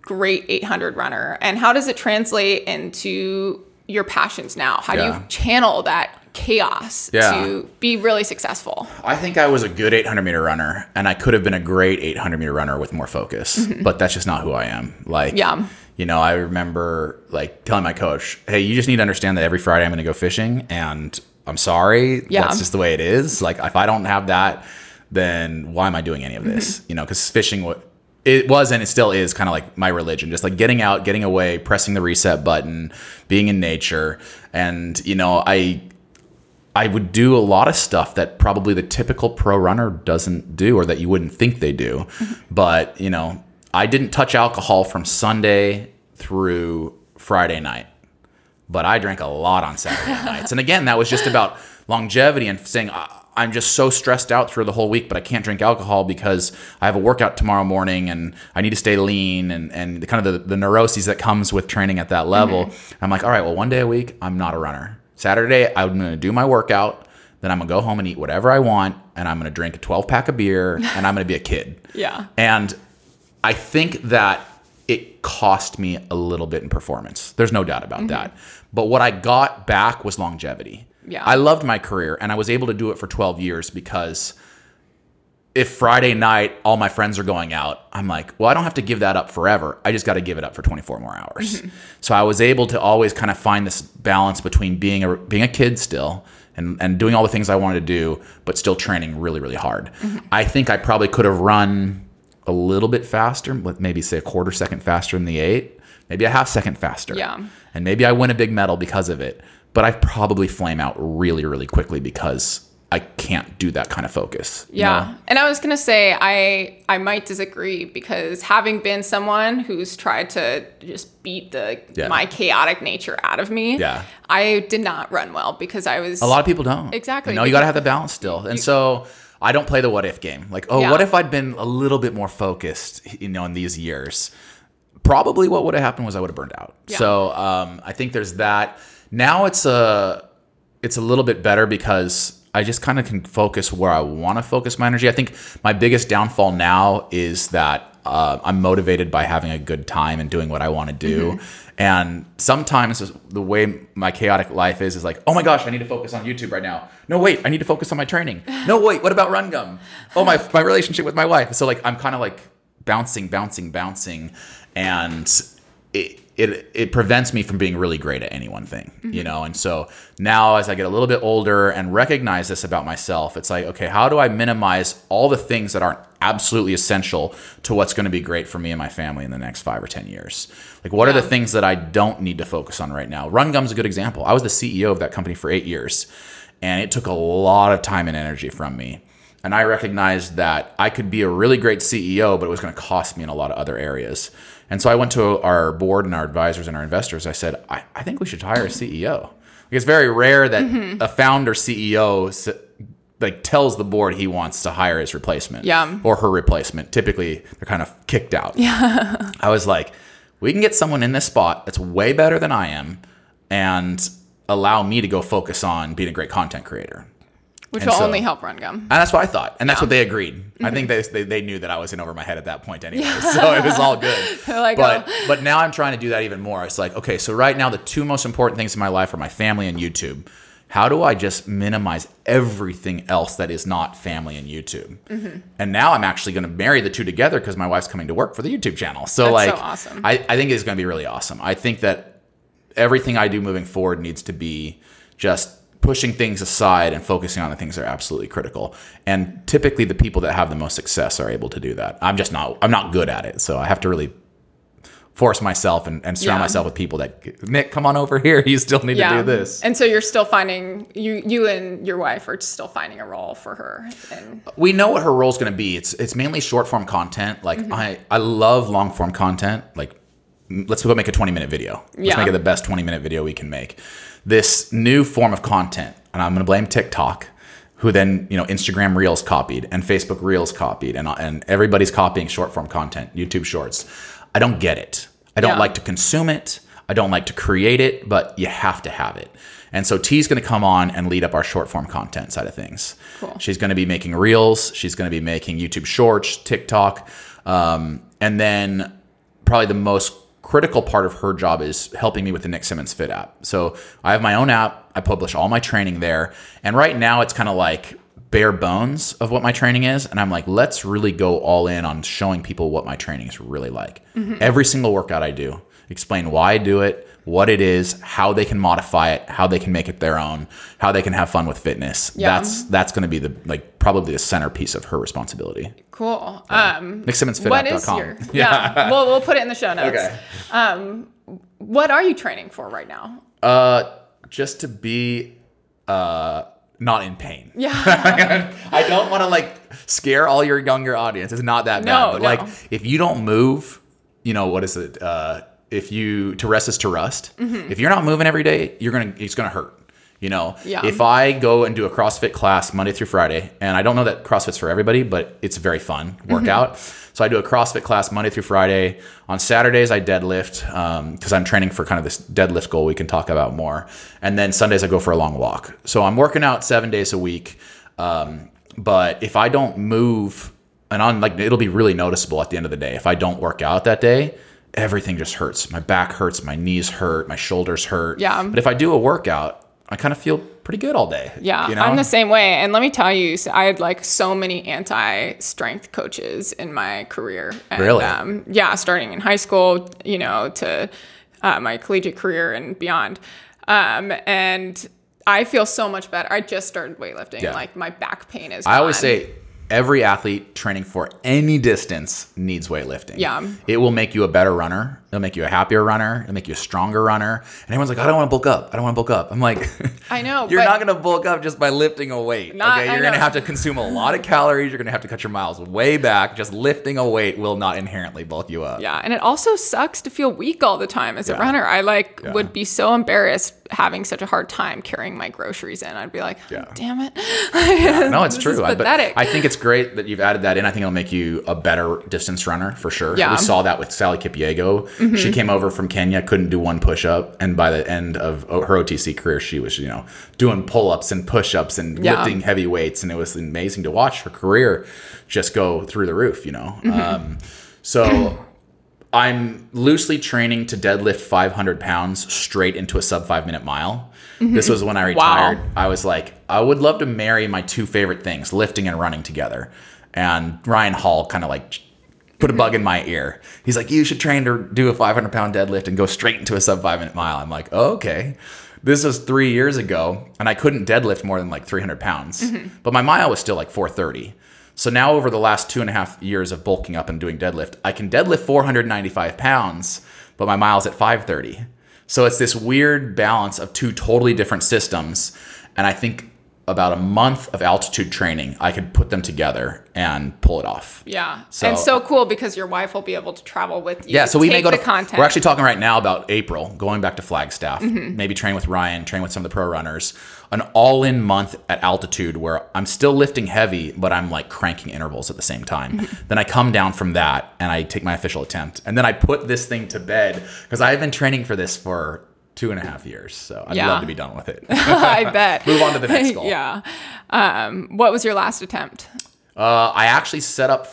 great 800 runner? And how does it translate into your passions now? How do you channel that chaos Yeah. to be really successful. I think I was a good 800 meter runner, and I could have been a great 800 meter runner with more focus. But that's just not who I am. Like, Mm-hmm. Yeah. you know, I remember like telling my coach, "Hey, you just need to understand that every Friday I'm going to go fishing, and I'm sorry, Yeah. that's just the way it is. Like, if I don't have that, then why am I doing any of this? Mm-hmm. You know, because fishing wa- it was and it still is kind of like my religion just like getting out getting away pressing the reset button being in nature and you know i I would do a lot of stuff that probably the typical pro runner doesn't do or that you wouldn't think they do. Mm-hmm. but, you know, I didn't touch alcohol from Sunday through Friday night. But I drank a lot on Saturday [LAUGHS] nights. And again, that was just about longevity and saying "I- I'm just so stressed out through the whole week, but I can't drink alcohol because I have a workout tomorrow morning and I need to stay lean and, and the kind of the, the neuroses that comes with training at that level. Mm-hmm. I'm like, all right, well, one day a week, I'm not a runner. Saturday, I'm going to do my workout. Then I'm going to go home and eat whatever I want. And I'm going to drink a 12 pack of beer [LAUGHS] and I'm going to be a kid. Yeah. And I think that it cost me a little bit in performance. There's no doubt about mm-hmm. that. But what I got back was longevity. Yeah. I loved my career and I was able to do it for 12 years because if Friday night all my friends are going out, I'm like, well, I don't have to give that up forever. I just got to give it up for 24 more hours. Mm-hmm. So I was able to always kind of find this balance between being a being a kid still and and doing all the things I wanted to do, but still training really really hard. Mm-hmm. I think I probably could have run a little bit faster, with maybe say a quarter second faster than the eight, maybe a half second faster. Yeah. And maybe I win a big medal because of it. But I probably flame out really, really quickly because I can't do that kind of focus. you Yeah. know? And I was going to say I I might disagree because having been someone who's tried to just beat the Yeah. my chaotic nature out of me, Yeah. I did not run well because I was A lot of people don't. Exactly, You know, you got to have the balance still. And so I don't play the what if game. Like, oh, Yeah. what if I'd been a little bit more focused, you know, in these years? Probably what would have happened was I would have burned out. Yeah. So um, I think there's that. Now it's a it's a little bit better because I just kind of can focus where I want to focus my energy. I think my biggest downfall now is that uh, I'm motivated by having a good time and doing what I want to do. And sometimes the way my chaotic life is is like, oh my gosh, I need to focus on YouTube right now. No, wait, I need to focus on my training. [LAUGHS] No, wait, what about RunGum? Oh my my relationship with my wife. So like I'm kind of like bouncing, bouncing, bouncing, and it it it prevents me from being really great at any one thing, you know. And so now, as I get a little bit older and recognize this about myself, it's like, okay, how do I minimize all the things that aren't absolutely essential to what's going to be great for me and my family in the next five or ten years? Like, what are the things that I don't need to focus on right now? RunGum's a good example. I was the CEO of that company for eight years, and it took a lot of time and energy from me. And I recognized that I could be a really great CEO, but it was going to cost me in a lot of other areas. And so I went to our board and our advisors and our investors. I said, I, I think we should hire a CEO. Like, it's very rare that a founder CEO like tells the board he wants to hire his replacement Yeah. or her replacement. Typically, they're kind of kicked out. Yeah. I was like, we can get someone in this spot that's way better than I am and allow me to go focus on being a great content creator. Which and will so- only help RunGum. And that's what I thought. And that's what they agreed. I think they, they, they knew that I was in over my head at that point anyway. So it was all good. [LAUGHS] Like, but, oh. but now I'm trying to do that even more. It's like, okay, so right now the two most important things in my life are my family and YouTube. How do I just minimize everything else that is not family and YouTube? Mm-hmm. And now I'm actually going to marry the two together because my wife's coming to work for the YouTube channel. So That's like, so awesome. I, I think it's going to be really awesome. I think that everything I do moving forward needs to be just pushing things aside and focusing on the things that are absolutely critical. And typically the people that have the most success are able to do that. I'm just not I'm not good at it. So I have to really force myself and, and surround Yeah. myself with people that Nick, come on over here. [LAUGHS] You still need to do this. And so you're still finding you you and your wife are still finding a role for her. And we know what her role is going to be. It's it's mainly short form content. Like mm-hmm. I I love long form content. Like let's go make a 20 minute video. Let's Yeah. make it the best 20 minute video we can make. This new form of content, and I'm going to blame TikTok, who then you know Instagram Reels copied and Facebook Reels copied, and and everybody's copying short form content, YouTube Shorts. I don't get it. I don't Yeah. like to consume it. I don't like to create it, but you have to have it. And so T's going to come on and lead up our short form content side of things. Cool. She's going to be making reels. She's going to be making YouTube Shorts, TikTok, um, and then probably the most critical part of her job is helping me with the Nick Symmonds Fit app. So I have my own app. I publish all my training there, and right now it's kind of like bare bones of what my training is and i'm like let's really go all in on showing people what my training is really like mm-hmm. every single workout i do explain why i do it what it is how they can modify it how they can make it their own how they can have fun with fitness Yeah. that's that's going to be the like probably the centerpiece of her responsibility Cool. Um, NickSymmondsFitApp.com. what is your? [LAUGHS] Yeah, we'll we'll put it in the show notes. Okay. Um, what are you training for right now? uh just to be uh not in pain Yeah. [LAUGHS] I don't want to like scare all your younger audience. It's not that No, bad. But no. like if you don't move, you know, what is it? Uh if you to rest is to rust. Mm-hmm. If you're not moving every day, you're gonna it's gonna hurt. You know, Yeah. if I go and do a CrossFit class Monday through Friday, and I don't know that CrossFit's for everybody, but it's a very fun workout. So I do a CrossFit class Monday through Friday. On Saturdays, I deadlift because I'm training for kind of this deadlift goal we can talk about more. And then Sundays, I go for a long walk. So I'm working out seven days a week. Um, but if I don't move, and on like it'll be really noticeable at the end of the day. If I don't work out that day, everything just hurts. My back hurts, my knees hurt, my shoulders hurt. Yeah. But if I do a workout, I kind of feel pretty good all day. Yeah, you know? I'm the same way. And let me tell you, so I had like so many anti-strength coaches in my career. And, Really? Um, yeah, starting in high school, you know, to uh, my collegiate career and beyond. Um, and I feel so much better. I just started weightlifting. Yeah. Like my back pain is. I always say every athlete training for any distance needs weightlifting. Yeah. It will make you a better runner. It'll make you a happier runner. It'll make you a stronger runner. And everyone's like, I don't want to bulk up. I don't want to bulk up. I'm like, [LAUGHS] I know, [LAUGHS] You're not going to bulk up just by lifting a weight. Not- okay. You're going to have to consume a lot of calories. You're going to have to cut your miles way back. Just lifting a weight will not inherently bulk you up. Yeah, and it also sucks to feel weak all the time as a runner. I like Yeah. would be so embarrassed having such a hard time carrying my groceries in. I'd be like, Yeah. damn it. No, it's [LAUGHS] true. I, pathetic. I think it's great that you've added that in. I think it'll make you a better distance runner for sure. Yeah. Mm-hmm. We saw that with Sally Kipyego. She came over from Kenya, couldn't do one push up, and by the end of her OTC career, she was you know doing pull ups and push ups and Yeah. lifting heavy weights, and it was amazing to watch her career just go through the roof. You know, Mm-hmm. um, so. [CLEARS THROAT] I'm loosely training to deadlift 500 pounds straight into a sub five minute mile. This was when I retired. I was like, I would love to marry my two favorite things, lifting and running together. And Ryan Hall kind of like put a bug in my ear. He's like, you should train to do a 500 pound deadlift and go straight into a sub five minute mile. I'm like, oh, okay. This was three years ago, and I couldn't deadlift more than like 300 pounds, mm-hmm. but my mile was still like 430. So now, over the last two and a half years of bulking up and doing deadlift, I can deadlift 495 pounds, but my mile's at 530. So it's this weird balance of two totally different systems. And I think about a month of altitude training, I could put them together and pull it off. Yeah. So- and so cool because your wife will be able to travel with you. Yeah, so we may go to the content. We're actually talking right now about April, going back to Flagstaff, Mm-hmm. maybe train with Ryan, train with some of the pro runners, an all-in month at altitude where I'm still lifting heavy, but I'm like cranking intervals at the same time. Mm-hmm. then I come down from that and I take my official attempt, and then I put this thing to bed because I've been training for this for two and a half years. So I'd Yeah. love to be done with it. [LAUGHS] I bet. [LAUGHS] Move on to the next [LAUGHS] goal. yeah. Um, what was your last attempt? Uh, I actually set up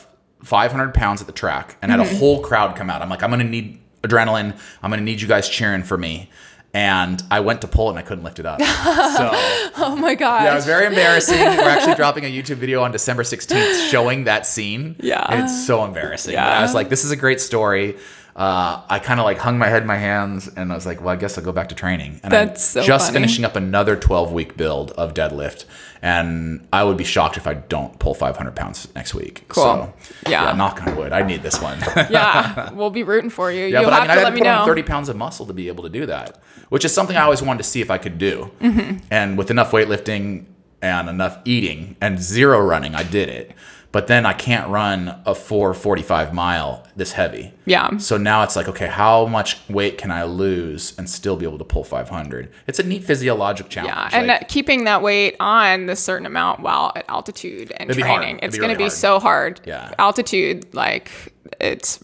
500 pounds at the track and had Mm-hmm. a whole crowd come out. I'm like, I'm going to need adrenaline. I'm going to need you guys cheering for me. And I went to pull it and I couldn't lift it up. So Oh my god! yeah, it was very embarrassing. We're actually dropping a YouTube video on December 16th showing that scene. Yeah. And it's so embarrassing. Yeah. But I was like, this is a great story. Uh, I kind of like hung my head in my hands and I was like, well, I guess I'll go back to training. And That's I'm so just funny. finishing up another 12 week build of deadlift. And I would be shocked if I don't pull 500 pounds next week. Cool. So, Yeah. knock on wood. I need this one. [LAUGHS] yeah. [LAUGHS] We'll be rooting for you. Yeah, You'll but I have mean, I to had let to me know. on 30 pounds of muscle to be able to do that, which is something I always wanted to see if I could do. Mm-hmm. And with enough weightlifting and enough eating and zero running, I did it. But then I can't run a 445 mile this heavy. Yeah. So now it's like, okay, how much weight can I lose and still be able to pull 500? It's a neat physiologic challenge. Yeah, and Like, keeping that weight on the certain amount while at altitude and be training, it's going to really be so hard. Yeah. altitude, like it's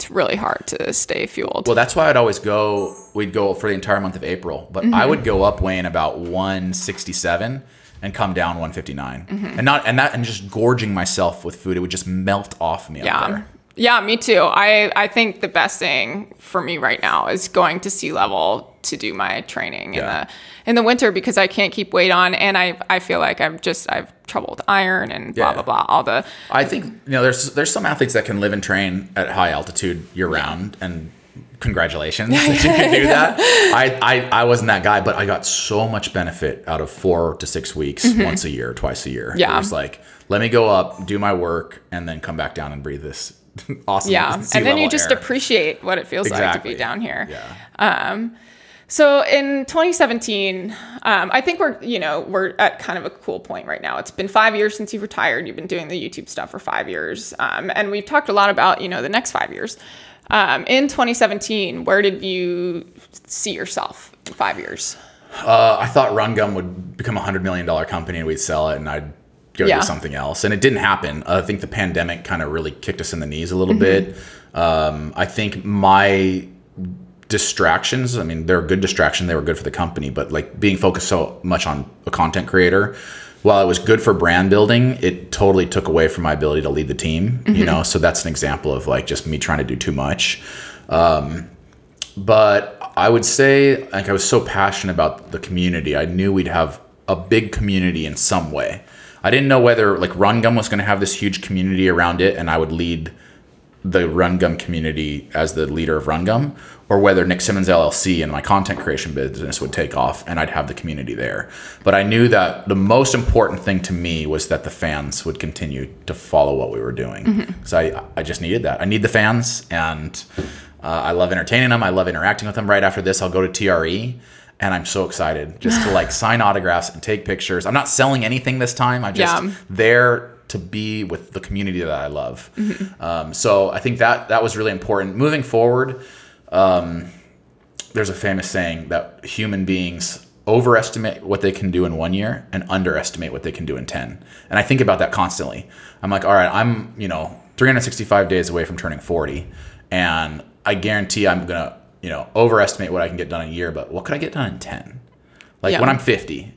it's really hard to stay fueled. Well, that's why I'd always go. We'd go for the entire month of April, but Mm-hmm. I would go up weighing about 167 and come down 159, Mm-hmm. and not and that and just gorging myself with food. It would just melt off me Yeah. up there. Yeah, me too. I, I think the best thing for me right now is going to sea level to do my training Yeah. in the in the winter because I can't keep weight on and I I feel like I've just I've trouble with iron and blah Yeah. blah blah all the I think you know there's there's some athletes that can live and train at high altitude year round, and congratulations [LAUGHS] [LAUGHS] that you can do that. I, I I wasn't that guy, but I got so much benefit out of four to six weeks, once a year, twice a year. Mm-hmm. Yeah. it was like let me go up, do my work, and then come back down and breathe this [LAUGHS] awesome. yeah and then you just air. appreciate what it feels like to be down here Yeah. Um, So in 2017, um, I think we're you know we're at kind of a cool point right now. It's been five years since you've retired. You've been doing the YouTube stuff for five years, um, and we've talked a lot about you know the next five years. Um, in 2017, where did you see yourself in five years? Uh, I thought RunGum would become a hundred million dollar company and we'd sell it and I'd go Yeah. do something else. And it didn't happen. I think the pandemic kind of really kicked us in the knees a little Mm-hmm. bit. Um, I think my distractions, I mean, they're a good distraction. They were good for the company, but like being focused so much on a content creator, while it was good for brand building, it totally took away from my ability to lead the team, you mm-hmm. know? So that's an example of like just me trying to do too much um, but I would say like I was so passionate about the community. I knew we'd have a big community in some way. I didn't know whether like RunGum was going to have this huge community around it, and I would lead the RunGum community as the leader of RunGum, or whether Nick Symmonds LLC and my content creation business would take off, and I'd have the community there. But I knew that the most important thing to me was that the fans would continue to follow what we were doing. So I, I just needed that. I need the fans, and uh, I love entertaining them. I love interacting with them. Right after this, I'll go to TRE, and I'm so excited just to like [SIGHS] sign autographs and take pictures. I'm not selling anything this time. I just Yeah. there to be with the community that I love. Um, so I think that that was really important. Moving forward, um, there's a famous saying that human beings overestimate what they can do in one year and underestimate what they can do in 10. And I think about that constantly. I'm like, all right, I'm, you know, 365 days away from turning 40. And I guarantee I'm going to, you know, overestimate what I can get done in a year, but what could I get done in 10? Like Yeah. when I'm 50,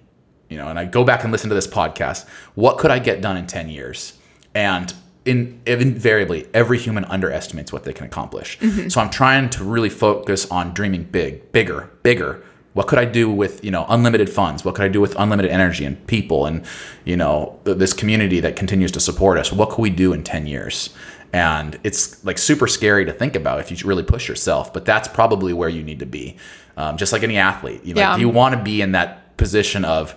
you know, and I go back and listen to this podcast, what could I get done in 10 years? And in invariably, every human underestimates what they can accomplish. So I'm trying to really focus on dreaming big, bigger, bigger. What could I do with you know unlimited funds? What could I do with unlimited energy and people and you know th- this community that continues to support us? What could we do in 10 years? And it's like super scary to think about if you really push yourself, but that's probably where you need to be. Um, just like any athlete, you know, Yeah. you want to be in that position of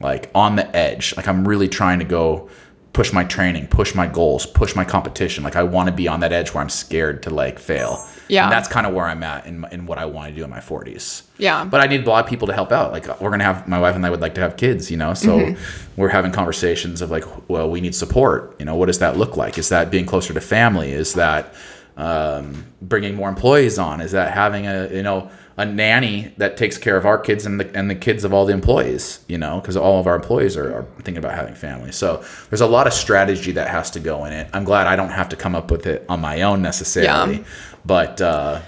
like on the edge. Like I'm really trying to go push my training, push my goals, push my competition. Like I want to be on that edge where I'm scared to like fail. Yeah. And that's kind of where I'm at in, in what I want to do in my 40s. Yeah. But I need a lot of people to help out. Like we're going to have, my wife and I would like to have kids, you know? So Mm-hmm. we're having conversations of like, well, we need support. You know, what does that look like? Is that being closer to family? Is that um, bringing more employees on? Is that having a, you know, a nanny that takes care of our kids and the, and the kids of all the employees, you know, because all of our employees are, are thinking about having families. So there's a lot of strategy that has to go in it. I'm glad I don't have to come up with it on my own necessarily, Yeah. but uh,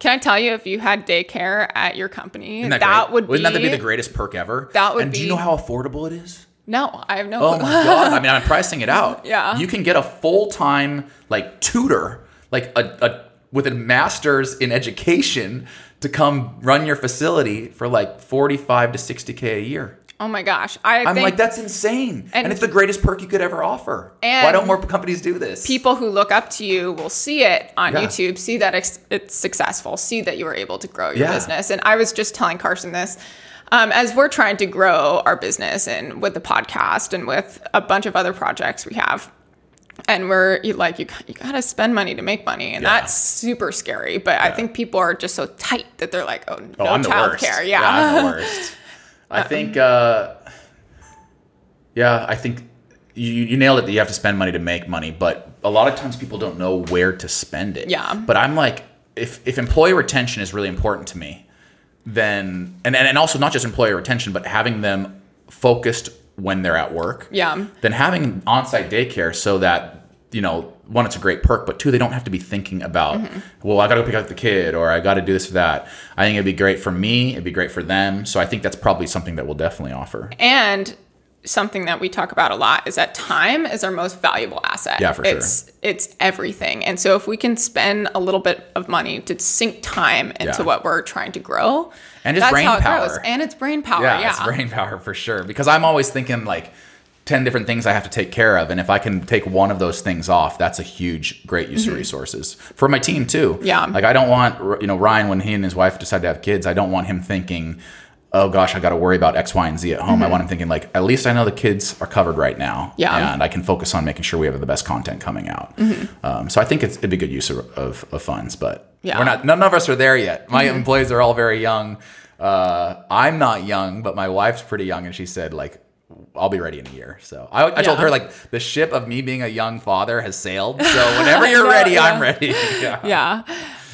Can I tell you if you had daycare at your company, that, that, would Wouldn't be that be the greatest perk ever? That would and do you know how affordable it is? No, I have no Oh clue. my god! I mean, [LAUGHS] I'm pricing it out. Yeah. you can get a full time like tutor, like a, a with a master's in education to come run your facility for like 45 to 60k a year. Oh my gosh. I I'm think like, that's insane, and, And- it's the greatest perk you could ever offer. Why don't more companies do this? people who look up to you will see it on Yeah. YouTube, see that it's, it's successful, see that you were able to grow your Yeah. business. And I was just telling Carson this. Um, as we're trying to grow our business and with the podcast and with a bunch of other projects we have, and we're like, you, you got to spend money to make money. And Yeah. that's super scary. But I think people are just so tight that they're like, oh, Oh, no worst. childcare. Yeah, I'm the [LAUGHS] worst. I think, uh, yeah, I think you, you nailed it that you have to spend money to make money, but a lot of times people don't know where to spend it. Yeah. But I'm like, if, if employee retention is really important to me, then, and, and, and also not just employee retention, but having them focused when they're at work. Yeah. Then having on-site daycare so that, you know, one, it's a great perk, but two, they don't have to be thinking about, mm-hmm. well, I got to go pick up the kid or I got to do this or that. I think it'd be great for me. It'd be great for them. So I think that's probably something that we'll definitely offer. And something that we talk about a lot is that time is our most valuable asset. Yeah, for sure. it's, It's everything. And so if we can spend a little bit of money to sink time into Yeah. what we're trying to grow, And it's brain power. And it's brain power. yeah, Yeah. it's brain [LAUGHS] power for sure. Because I'm always thinking like ten different things I have to take care of, and if I can take one of those things off, that's a huge, great use of resources for my team too. Mm-hmm. Yeah. like I don't want you know Ryan when he and his wife decide to have kids, I don't want him thinking. Oh gosh, I got to worry about X, Y, and Z at home. I want him thinking like, at least I know the kids are covered right now, Mm-hmm. Yeah. Mm-hmm. and I can focus on making sure we have the best content coming out. Um, so I think it's, it'd be good use of, of, of funds, but Yeah. we're not. None of us are there yet. My employees are all very young. Uh, I'm not young, but my wife's pretty young, and she said like, "I'll be ready in a year." So I, I told her like the ship of me being a young father has sailed. So [LAUGHS] whenever you're know, ready, I'm yeah. ready. [LAUGHS] yeah.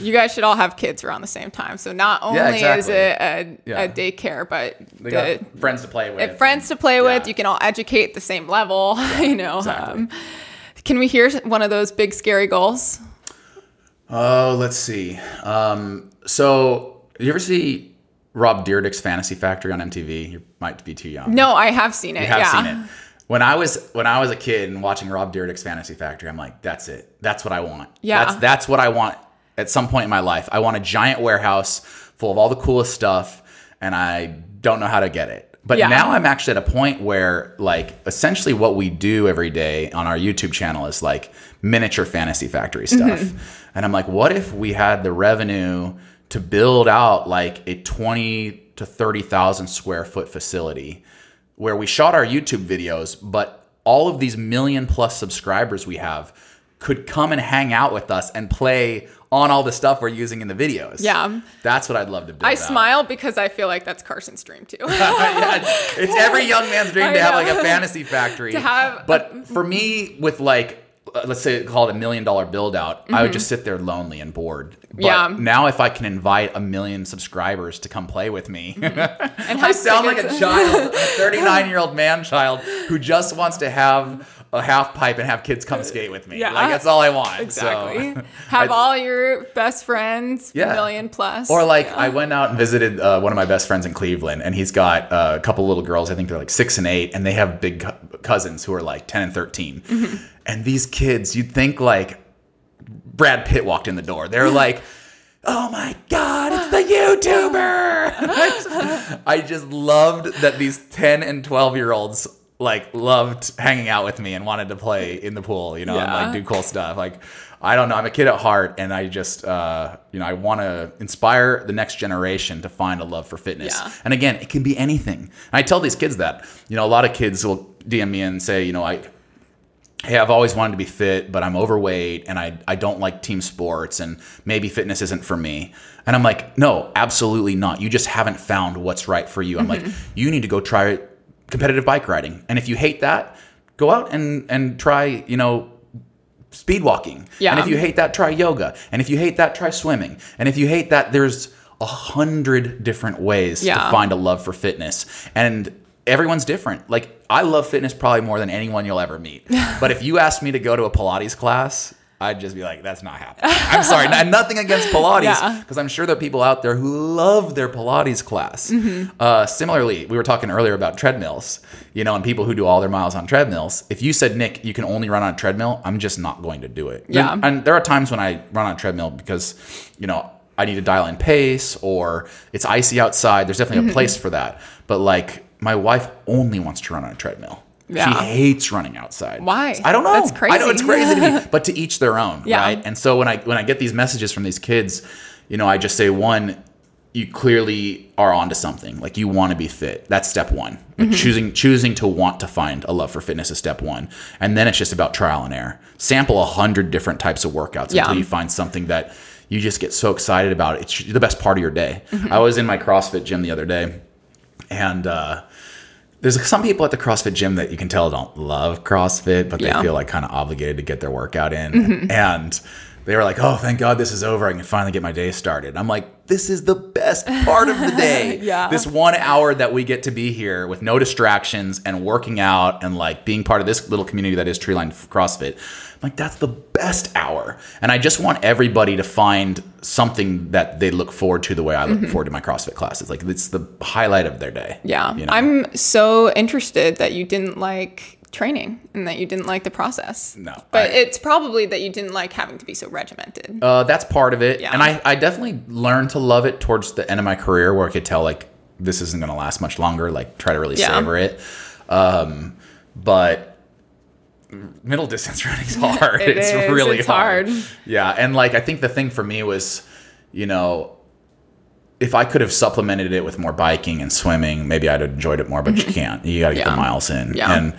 Yeah. You guys should all have kids around the same time. So not only is exactly. it a, Yeah. a daycare, but They the, got friends to play with. friends to play with. Yeah. You can all educate the same level. [LAUGHS] you know. exactly. Um, can we hear one of those big scary goals? Oh, let's see. Um, so, you ever see Rob Dyrdek's Fantasy Factory on MTV? You might be too young. No, I have seen it. You have yeah. seen it. When I was when I was a kid and watching Rob Dyrdek's Fantasy Factory, I'm like, that's it. That's what I want. Yeah. That's that's what I want at some point in my life. I want a giant warehouse full of all the coolest stuff, and I don't know how to get it. But Yeah. now I'm actually at a point where, like, essentially what we do every day on our YouTube channel is like miniature fantasy factory mm-hmm. stuff. And I'm like, what if we had the revenue to build out like a 20 to 30,000 square foot facility where we shot our YouTube videos, but all of these million plus subscribers we have could come and hang out with us and play on all the stuff we're using in the videos. Yeah. That's what I'd love to build. I out. smile because I feel like that's Carson's dream too. [LAUGHS] yeah, it's- it's every young man's dream [LAUGHS] I to have like a fantasy [LAUGHS] factory. To have but for me, with like, uh, let's say call it a million dollar build out, I would just sit there lonely and bored. But Mm-hmm. Yeah. now if I can invite a million subscribers to come play with me, and I sound like a child, a 39 year old man child who just wants to have a half pipe and have kids come skate with me. Yeah. Like that's all I want. So- Exactly. [LAUGHS] Have I- all your best friends, Yeah. million plus. Or like Yeah. I went out and visited uh, one of my best friends in Cleveland, and he's got uh, a couple little girls. I think they're like six and eight, and they have big co- cousins who are like ten and 13 Mm-hmm. And these kids, you'd think like Brad Pitt walked in the door. They're like. Oh my God! It's the YouTuber. [LAUGHS] [LAUGHS] I just loved that these ten and twelve year olds like loved hanging out with me and wanted to play in the pool, you know, and like do cool stuff. Like I don't know, I'm a kid at heart, and I just uh, you know I want to inspire the next generation to find a love for fitness. Yeah. And again, it can be anything. And I tell these kids that you know a lot of kids will DM me and say, you know, I hey, I've always wanted to be fit, but I'm overweight and I, I don't like team sports and maybe fitness isn't for me. And I'm like, no, absolutely not. You just haven't found what's right for you. I'm like, you need to go try competitive bike riding. And if you hate that, go out and, and try, you know, speed walking. Yeah. And if you hate that, try yoga. And if you hate that, try swimming. And if you hate that, there's a hundred different ways Yeah. to find a love for fitness. And everyone's different. Like I love fitness probably more than anyone you'll ever meet. [LAUGHS] but if you asked me to go to a Pilates class, I'd just be like, that's not happening. I'm sorry. [LAUGHS] nothing against Pilates, Yeah. because I'm sure there are people out there who love their Pilates class. Mm-hmm. Uh, similarly, we were talking earlier about treadmills, you know, and people who do all their miles on treadmills. If you said, Nick, you can only run on a treadmill, I'm just not going to do it. Yeah. And there are times when I run on a treadmill because, you know, I need to dial in pace or it's icy outside. There's definitely Mm-hmm. a place for that. But like, my wife only wants to run on a treadmill. Yeah. She hates running outside. Why? I don't know. That's crazy. I know it's crazy. crazy to me, [LAUGHS] but to each their own, Yeah. right? And so when I when I get these messages from these kids, you know, I just say one, you clearly are onto something. Like you want to be fit. That's step one. Like Mm-hmm. choosing choosing to want to find a love for fitness is step one, and then it's just about trial and error. Sample a hundred different types of workouts Yeah. until you find something that you just get so excited about. It's the best part of your day. Mm-hmm. I was in my CrossFit gym the other day, and. uh there's some people at the CrossFit gym that you can tell don't love CrossFit, but they Yeah. feel like kind of obligated to get their workout in. Mm-hmm. And they were like, "Oh, thank God this is over. I can finally get my day started." I'm like, "This is the best part of the day. [LAUGHS] Yeah. This one hour that we get to be here with no distractions and working out and like being part of this little community that is Treeline CrossFit. I'm like that's the best hour. And I just want everybody to find something that they look forward to the way I look forward to my CrossFit classes. Like it's the highlight of their day. Mm-hmm. Yeah. you know? I'm so interested that you didn't like training and that you didn't like the process. No, But I- it's probably that you didn't like having to be so regimented. Uh, that's part of it. Yeah. And I, I definitely learned to love it towards the end of my career where I could tell like this isn't going to last much longer, like try to really Yeah. savor it. Um, but middle distance [LAUGHS] running [LAUGHS] is hard. It it's is. really It's hard. hard. Yeah. And like, I think the thing for me was, you know, if I could have supplemented it with more biking and swimming, maybe I'd have enjoyed it more, but you [LAUGHS] can't. You got to get Yeah. the miles in. Yeah. And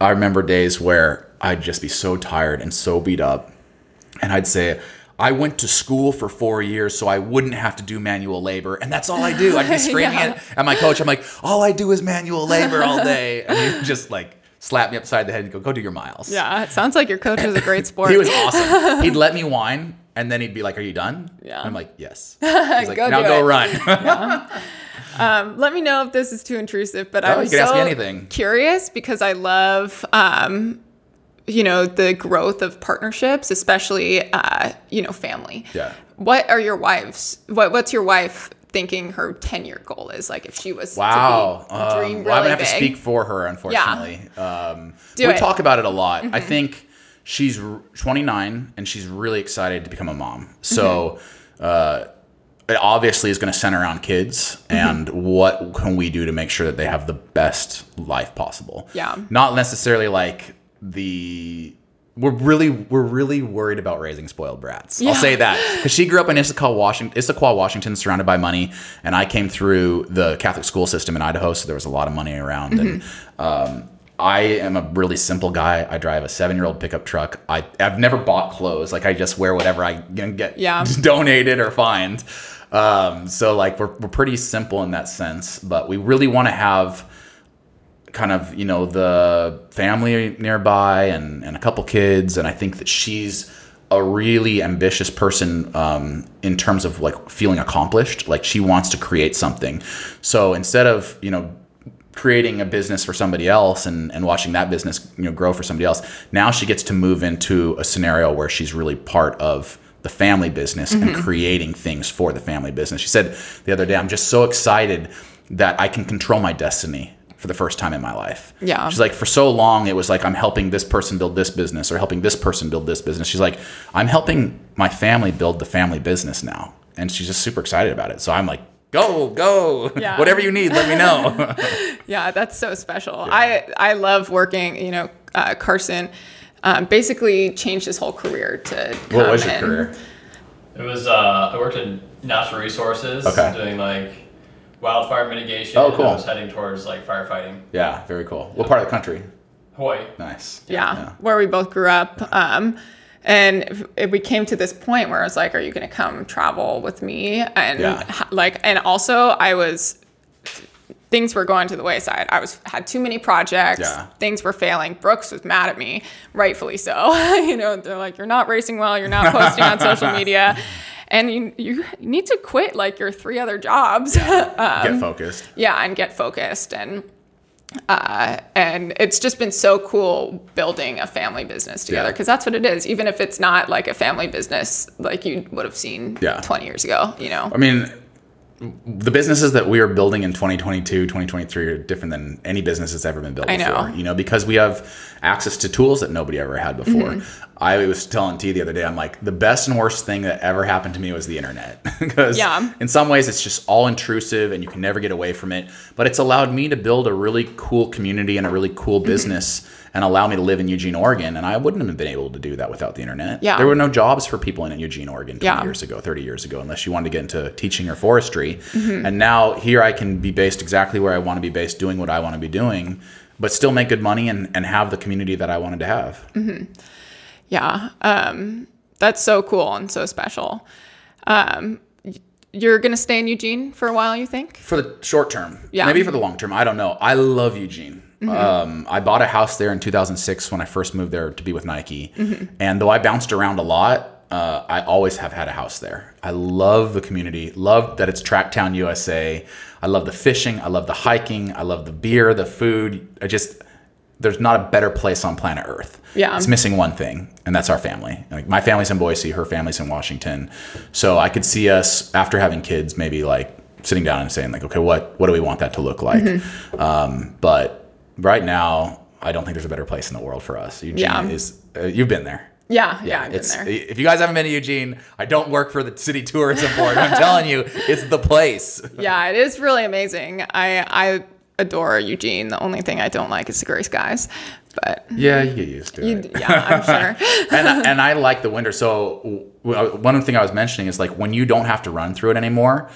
I remember days where I'd just be so tired and so beat up. And I'd say, I went to school for four years so I wouldn't have to do manual labor. And that's all I do. I'd be [LAUGHS] screaming Yeah. at my coach. I'm like, all I do is manual labor all [LAUGHS] day. And he'd just like slap me upside the head and go, go do your miles. Yeah. It sounds like your coach was a great [LAUGHS] sport. He was awesome. He'd let me whine and then he'd be like, Are you done? Yeah. And I'm like, Yes. He's like, Go now go it." run. Um, let me know if this is too intrusive, but Oh, I'm you can so ask me anything. curious because I love, um, you know, the growth of partnerships, especially, uh, you know, family. Yeah. What are your wives? What What's your wife thinking her ten year goal is? Like, if she was Wow. to be, dream Um, really well, I'm gonna have big. to speak for her, unfortunately. Um, Do we it. Mm-hmm. talk about it a lot. I think she's 29 and she's really excited to become a mom. So Mm-hmm. uh, it obviously is going to center around kids Mm-hmm. and what can we do to make sure that they have the best life possible. Yeah. Not necessarily like the. We're really we're really worried about raising spoiled brats. Yeah. I'll say that because she grew up in Issaquah, Washington, Issaquah, Washington, surrounded by money, and I came through the Catholic school system in Idaho, so there was a lot of money around. And um, I am a really simple guy. I drive a seven-year-old pickup truck. I I've never bought clothes. Like I just wear whatever I can get Yeah. [LAUGHS] donated or find. Um, so like we're we're pretty simple in that sense, but we really want to have kind of you know the family nearby and, and a couple kids and i think that she's a really ambitious person um, in terms of like feeling accomplished. Like she wants to create something. So instead of you know creating a business for somebody else and, and watching that business you know grow for somebody else now she gets to move into a scenario where she's really part of the family business and creating things for the family business. She said the other day i'm just so excited that i can control my destiny for the first time in my life. Yeah. she's like for so long it was like i'm helping this person build this business or helping this person build this business. She's like i'm helping my family build the family business now. And she's just super excited about it. So i'm like go go. Yeah. [LAUGHS] whatever you need let me know. [LAUGHS] Yeah, that's so special. I I love working. You know, uh, Carson um, basically changed his whole career to. what was your and- career It was uh, I worked in natural resources, Okay. doing like wildfire mitigation. Oh, and cool. I was heading towards like firefighting. yeah very cool what part of the country Hawaii. nice Yeah, where we both grew up. Um, and if, if we came to this point where I was like, "Are you going to come travel with me?" And Yeah. ha- like, and also I was things were going to the wayside. I was had too many projects. Yeah. Things were failing. Brooks was mad at me, rightfully so. [LAUGHS] you know, they're like, "You're not racing well. You're not posting on social [LAUGHS] media." And you, you need to quit like your three other jobs. [LAUGHS] get focused yeah and get focused and uh, and it's just been so cool building a family business together Yeah. because that's what it is even if it's not like a family business like you would have seen Yeah. 20 years ago you know I mean, the businesses that we are building in 2022, 2023 are different than any business that's ever been built I know. You know, because we have access to tools that nobody ever had before. Mm-hmm. I was telling T the other day, I'm like, the best and worst thing that ever happened to me was the internet. [LAUGHS] Because Yeah. in some ways it's just all intrusive and you can never get away from it. But it's allowed me to build a really cool community and a really cool Mm-hmm. And allow me to live in Eugene, Oregon. And I wouldn't have been able to do that without the internet. Yeah. There were no jobs for people in Eugene, Oregon 20 Yeah. years ago, 30 years ago, unless you wanted to get into teaching or forestry. Mm-hmm. And now here I can be based exactly where I want to be based, doing what I want to be doing, but still make good money and, and have the community that I wanted to have. yeah um, that's so cool and so special um, you're gonna stay in eugene for a while you think For the short term, Yeah. maybe for the long term, I don't know. I love Eugene. Um, I bought a house there in 2006 when I first moved there to be with Nike. And though I bounced around a lot, uh, I always have had a house there. I love the community, love that it's Tracktown USA. I love the fishing, I love the hiking, I love the beer, the food. I just, there's not a better place on planet Earth. Yeah. It's missing one thing, and that's our family. Like my family's in Boise, her family's in Washington. So I could see us after having kids, maybe like sitting down and saying like, okay, what what do we want that to look like? Um, but right now, I don't think there's a better place in the world for us. Eugene Yeah. is. Uh, you've been there. Yeah, yeah, I've been it's there. if you guys haven't been to Eugene, I don't work for the city tourism board. I'm telling you, it's the place. [LAUGHS] Yeah, it is really amazing. I I adore Eugene. The only thing I don't like is the gray skies. But Yeah, you get used to you, it. yeah, I'm [LAUGHS] sure. and and I [LAUGHS] like the winter. So w- one thing I was mentioning is like when you don't have to run through it anymore,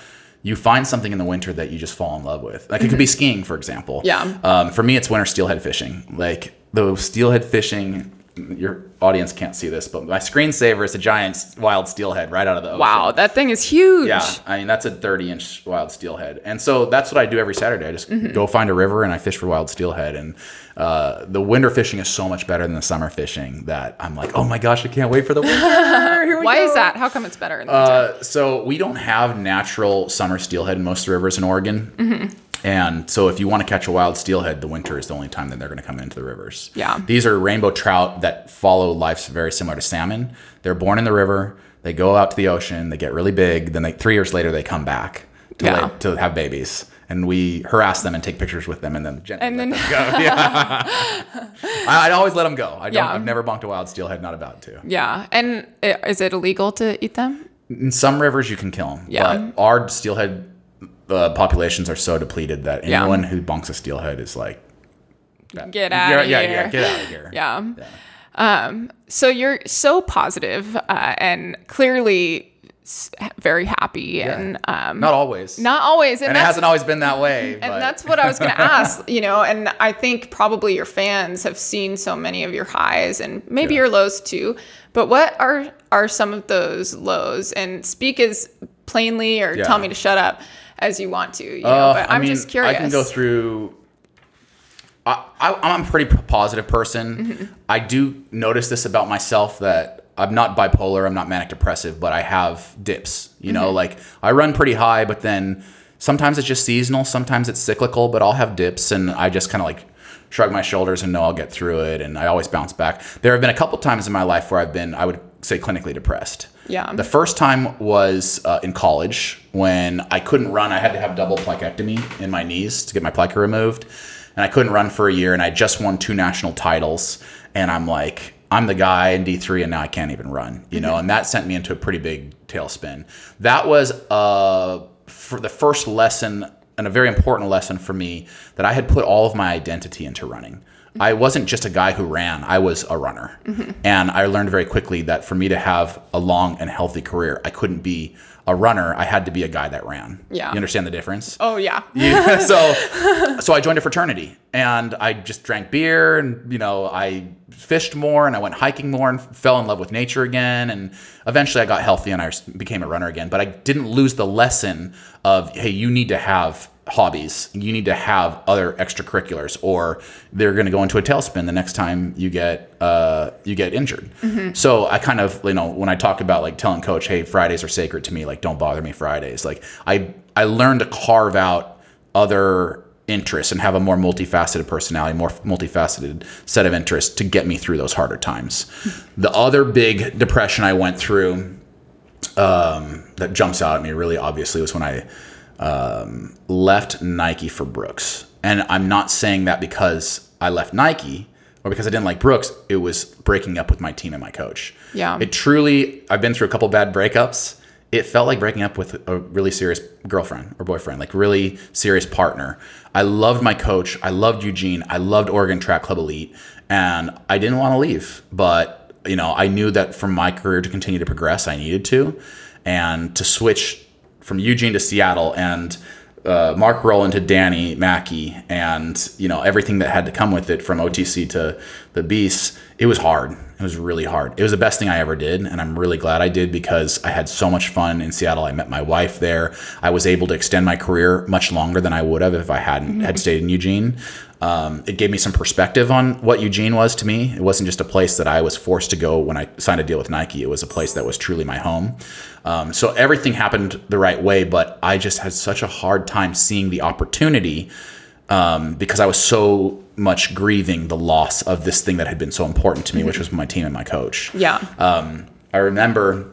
you find something in the winter that you just fall in love with. Like it could be skiing, for example. Yeah. Um, for me, it's winter steelhead fishing. Like the steelhead fishing. Your audience can't see this, but my screensaver is a giant wild steelhead right out of the ocean. Wow, that thing is huge. Yeah, I mean that's a 30 inch wild steelhead, and so that's what I do every Saturday. I just go find a river and I fish for wild steelhead. And uh, the winter fishing is so much better than the summer fishing that I'm like, oh my gosh, I can't wait for the winter. [LAUGHS] Why go. is that? How come it's better in the winter? Uh, so we don't have natural summer steelhead in most rivers in Oregon. Mm-hmm. And so if you want to catch a wild steelhead, the winter is the only time that they're going to come into the rivers. Yeah. These are rainbow trout that follow lives very similar to salmon. They're born in the river, they go out to the ocean, they get really big, then they, three years later they come back to, Yeah. lay- to have babies. And we harass them and take pictures with them and then gently And let then- them go. [LAUGHS] Yeah. I, I'd always let them go. I don't, Yeah. I've never bonked a wild steelhead, not about to. yeah, and is it illegal to eat them? in some rivers you can kill them. Yeah. But our steelhead uh, populations are so depleted that Yeah. anyone who bunks a steelhead is like, Get out yeah, of yeah, here. [LAUGHS] yeah, get out of here. Yeah. Um, so you're so positive, uh, and clearly very happy and um, Not always. not always. And, and it hasn't always been that way. [LAUGHS] and but- that's what I was going [LAUGHS] to ask, you know, and I think probably your fans have seen so many of your highs and maybe Yeah. your lows too. But what are are some of those lows? And speak as plainly or Yeah. tell me to shut up as you want to. You know, Uh, but I I'm mean, just curious. I can go through. I, I, I'm a pretty positive person. Mm-hmm. I do notice this about myself that I'm not bipolar. I'm not manic depressive, but I have dips. You know, Mm-hmm. like I run pretty high, but then sometimes it's just seasonal. Sometimes it's cyclical, but I'll have dips, and I just kind of like shrug my shoulders and know I'll get through it. And I always bounce back. There have been a couple times in my life where I've been, I would say, clinically depressed. Yeah. The first time was uh, in college when I couldn't run. I had to have double plicectomy in my knees to get my plica removed. And I couldn't run for a year. And I just won two national titles. And I'm like, I'm the guy in D3 and now I can't even run, you know? And that sent me into a pretty big tailspin. That was uh, for the first lesson and a very important lesson for me that I had put all of my identity into running. I wasn't just a guy who ran, I was a runner. And I learned very quickly that for me to have a long and healthy career, I couldn't be a runner, I had to be a guy that ran. Yeah. You understand the difference? oh yeah. [LAUGHS] Yeah, so so I joined a fraternity and I just drank beer and you know I fished more and I went hiking more and fell in love with nature again and eventually I got healthy and I became a runner again but I didn't lose the lesson of hey you need to have hobbies you need to have other extracurriculars or they're going to go into a tailspin the next time you get uh, you get injured so I kind of you know when I talk about like telling coach hey Fridays are sacred to me like don't bother me Fridays like I I learned to carve out other interests and have a more multifaceted personality, more multifaceted set of interests to get me through those harder times. [LAUGHS] The other big depression I went through um, that jumps out at me really obviously was when I um, left Nike for Brooks. And I'm not saying that because I left Nike or because I didn't like Brooks. It was breaking up with my team and my coach. Yeah. It truly, I've been through a couple bad breakups. It felt like breaking up with a really serious girlfriend or boyfriend, like really serious partner. I loved my coach. I loved Eugene. I loved Oregon Track Club Elite. And I didn't want to leave. But, you know, I knew that for my career to continue to progress, I needed to. And to switch from Eugene to Seattle and uh, Mark Rowland to Danny Mackey and you know everything that had to come with it from OTC to the Beasts, it was hard. It was really hard. It was the best thing I ever did, and I'm really glad I did because I had so much fun in Seattle. I met my wife there. I was able to extend my career much longer than I would have if I hadn't had stayed in Eugene. Um, it gave me some perspective on what Eugene was to me. It wasn't just a place that I was forced to go when I signed a deal with Nike. It was a place that was truly my home. Um, so everything happened the right way, but I just had such a hard time seeing the opportunity um, because I was so much grieving the loss of this thing that had been so important to me, which was my team and my coach. Yeah. Um, I remember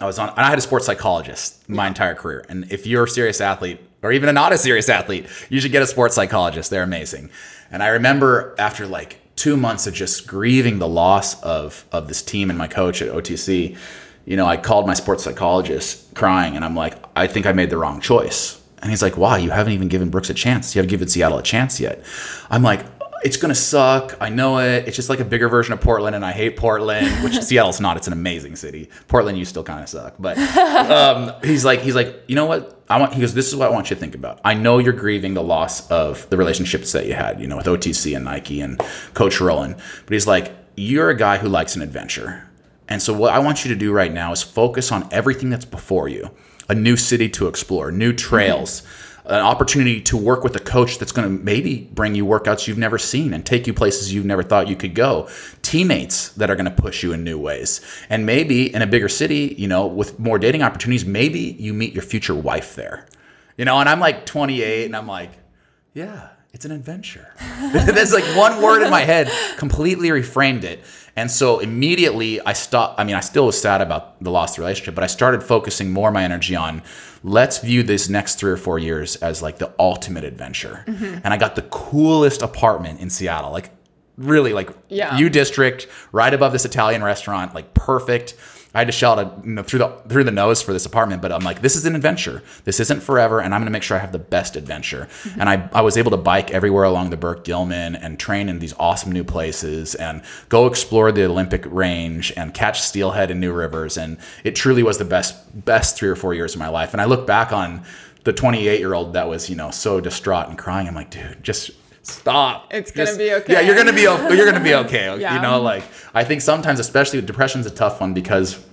I was on, and I had a sports psychologist my entire career. And if you're a serious athlete, or even a not a serious athlete, you should get a sports psychologist. They're amazing. And I remember after like two months of just grieving the loss of of this team and my coach at OTC, you know, I called my sports psychologist crying, and I'm like, I think I made the wrong choice. And he's like, Why? You haven't even given Brooks a chance. You haven't given Seattle a chance yet. I'm like, it's gonna suck. I know it. It's just like a bigger version of Portland, and I hate Portland, which [LAUGHS] Seattle's not. It's an amazing city. Portland, you still kind of suck. But um, he's like, he's like, you know what? I want. He goes, this is what I want you to think about. I know you're grieving the loss of the relationships that you had, you know, with OTC and Nike and Coach Rowland. But he's like, you're a guy who likes an adventure, and so what I want you to do right now is focus on everything that's before you. A new city to explore, new trails. Mm-hmm an opportunity to work with a coach that's going to maybe bring you workouts you've never seen and take you places you've never thought you could go. Teammates that are going to push you in new ways. And maybe in a bigger city you know with more dating opportunities maybe you meet your future wife there. You know and i'm like 28 and i'm like yeah it's an adventure. [LAUGHS] That's like one word in my head completely reframed it and so immediately I stopped. I mean, I still was sad about the lost relationship, but I started focusing more of my energy on let's view this next three or four years as like the ultimate adventure. Mm-hmm. And I got the coolest apartment in Seattle, like really like yeah. U District, right above this Italian restaurant, like perfect. I had to shout a, you know, through the through the nose for this apartment, but I'm like, this is an adventure. This isn't forever, and I'm gonna make sure I have the best adventure. Mm-hmm. And I, I was able to bike everywhere along the Burke Gilman and train in these awesome new places and go explore the Olympic range and catch steelhead in New Rivers. And it truly was the best best three or four years of my life. And I look back on the 28 year old that was you know so distraught and crying. I'm like, dude, just stop. It's gonna Just, be okay. Yeah, you're gonna be you're gonna be okay. [LAUGHS] yeah. You know, like I think sometimes, especially depression's a tough one because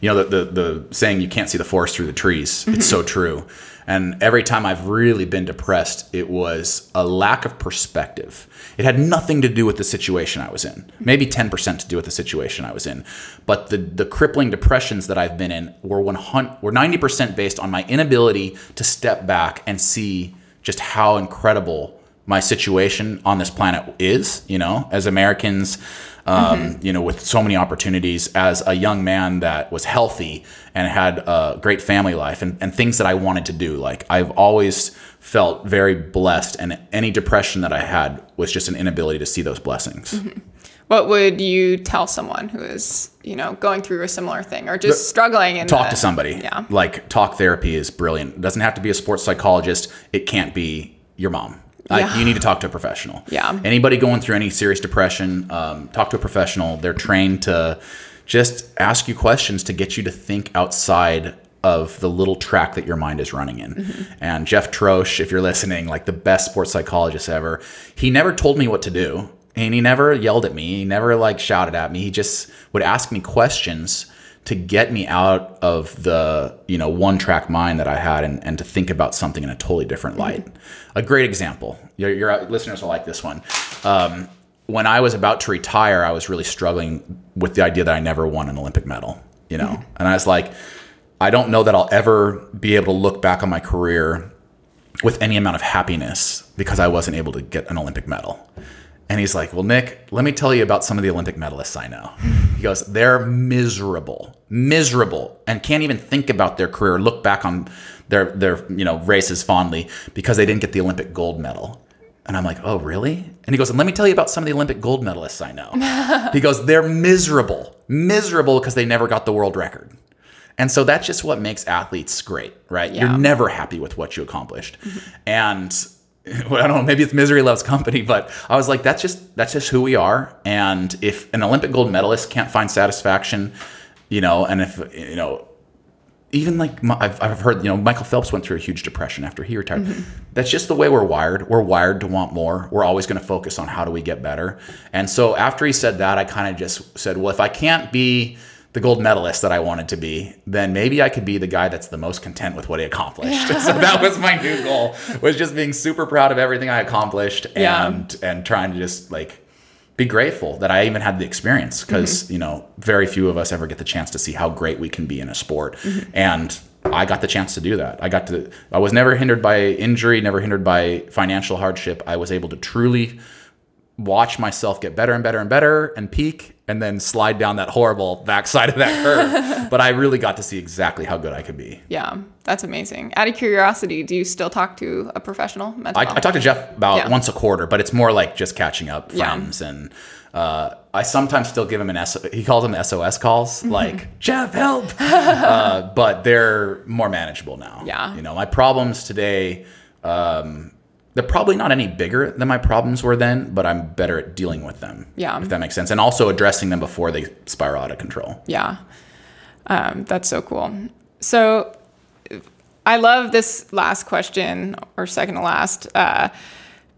you know the the, the saying you can't see the forest through the trees. It's mm-hmm. so true. And every time I've really been depressed, it was a lack of perspective. It had nothing to do with the situation I was in. Maybe 10% to do with the situation I was in. But the, the crippling depressions that I've been in were, 100, were 90% based on my inability to step back and see just how incredible my situation on this planet is, you know, as Americans, um, mm-hmm. you know, with so many opportunities as a young man that was healthy and had a great family life and, and things that I wanted to do. Like I've always felt very blessed and any depression that I had was just an inability to see those blessings. Mm-hmm. What would you tell someone who is, you know, going through a similar thing or just the, struggling and talk the, to somebody. Yeah. Like talk therapy is brilliant. It doesn't have to be a sports psychologist. It can't be your mom yeah. you need to talk to a professional. Yeah. Anybody going through any serious depression, um, talk to a professional. They're trained to just ask you questions to get you to think outside of the little track that your mind is running in. Mm-hmm. And Jeff Troche, if you're listening, like the best sports psychologist ever, he never told me what to do. And he never yelled at me. He never like shouted at me. He just would ask me questions to get me out of the you know one track mind that I had and, and to think about something in a totally different light. Mm-hmm. A great example. Your, your, listeners will like this one. Um, when I was about to retire, I was really struggling with the idea that I never won an Olympic medal. You know, mm-hmm. and I was like, I don't know that I'll ever be able to look back on my career with any amount of happiness because I wasn't able to get an Olympic medal. And he's like, Well, Nick, let me tell you about some of the Olympic medalists I know. He goes, They're miserable, miserable, and can't even think about their career, look back on their, their you know, races fondly because they didn't get the Olympic gold medal. And I'm like, Oh, really? And he goes, And let me tell you about some of the Olympic gold medalists I know. [LAUGHS] he goes, They're miserable, miserable because they never got the world record. And so that's just what makes athletes great, right? Yeah. You're never happy with what you accomplished. Mm-hmm. And [LAUGHS] I don't know, maybe it's misery loves company, but I was like, that's just that's just who we are. And if an Olympic gold medalist can't find satisfaction, you know, and if you know, even like I've, I've heard, you know, Michael Phelps went through a huge depression after he retired. Mm-hmm. That's just the way we're wired. We're wired to want more. We're always going to focus on how do we get better. And so after he said that, I kind of just said, well, if I can't be the gold medalist that I wanted to be, then maybe I could be the guy that's the most content with what he accomplished. [LAUGHS] so that was my new goal was just being super proud of everything I accomplished Yeah. and and trying to just like be grateful that I even had the experience because mm-hmm. you know very few of us ever get the chance to see how great we can be in a sport mm-hmm. and I got the chance to do that. I got to I was never hindered by injury, never hindered by financial hardship. I was able to truly watch myself get better and better and better and peak and then slide down that horrible backside of that curve. [LAUGHS] but I really got to see exactly how good I could be. Yeah, that's amazing. Out of curiosity, do you still talk to a professional mental I? I talk to Jeff about Yeah. once a quarter, but it's more like just catching up Yeah. friends and uh, I sometimes still give him an S. He calls them SOS calls, Mm-hmm. like Jeff, help. [LAUGHS] uh, but they're more manageable now. Yeah. you know, my problems today, um, they're probably not any bigger than my problems were then, but I'm better at dealing with them. Yeah. if that makes sense, and also addressing them before they spiral out of control. Yeah. Um, that's so cool. So I love this last question or second to last uh,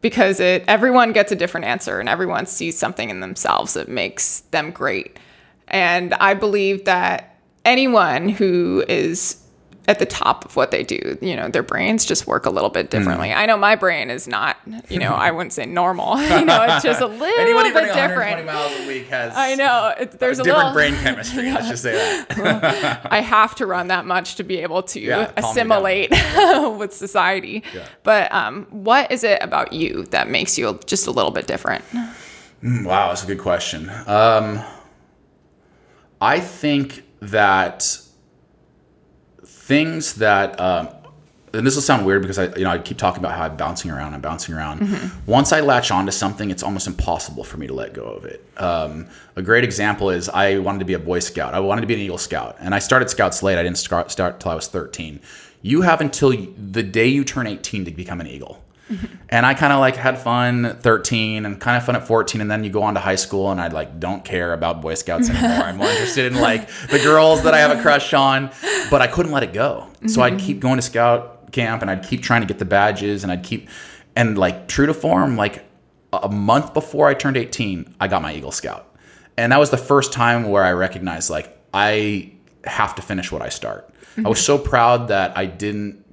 because it everyone gets a different answer and everyone sees something in themselves that makes them great. And I believe that anyone who is at the top of what they do, you know, their brains just work a little bit differently. I know my brain is not, you know, I wouldn't say normal. [LAUGHS] you know, it's just a [LAUGHS] little Anybody bit running 120 different. miles a week has I know. It, there's a different little brain chemistry. Let's just say that. [LAUGHS] I have to run that much to be able to Yeah, calm me down. assimilate with society. Yeah. But um, what is it about you that makes you just a little bit different? Wow, that's a good question. Um, I think that things that, um, and this will sound weird because I, you know, I keep talking about how I'm bouncing around. I'm bouncing around. Once I latch onto something, it's almost impossible for me to let go of it. Um, a great example is I wanted to be a Boy Scout. I wanted to be an Eagle Scout, and I started Scouts late. I didn't start start till I was 13. You have until the day you turn 18 to become an Eagle. [LAUGHS] And I kind of like had fun at 13 and kind of fun at 14. And then you go on to high school and I like don't care about Boy Scouts anymore. I'm more interested in like the girls that I have a crush on, but I couldn't let it go. So I'd keep going to scout camp and I'd keep trying to get the badges and I'd keep, and like true to form, like a month before I turned 18, I got my Eagle Scout. And that was the first time where I recognized like I have to finish what I start. I was so proud that I didn't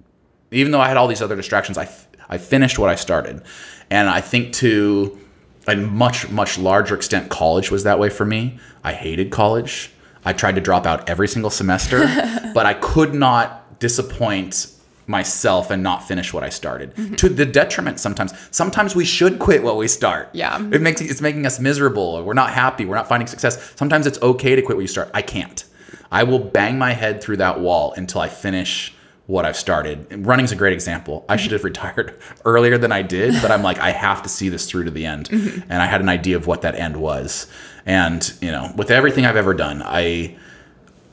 even though I had all these other distractions, I, I finished what I started. And I think to a much, much larger extent, college was that way for me. I hated college. I tried to drop out every single semester, [LAUGHS] but I could not disappoint myself and not finish what I started mm-hmm. to the detriment sometimes. Sometimes we should quit what we start. Yeah. It makes it's making us miserable or we're not happy, we're not finding success. Sometimes it's okay to quit what you start. I can't. I will bang my head through that wall until I finish what I've started. And Running's a great example. I should have [LAUGHS] retired earlier than I did, but I'm like, I have to see this through to the end. Mm-hmm. And I had an idea of what that end was. And, you know, with everything I've ever done, I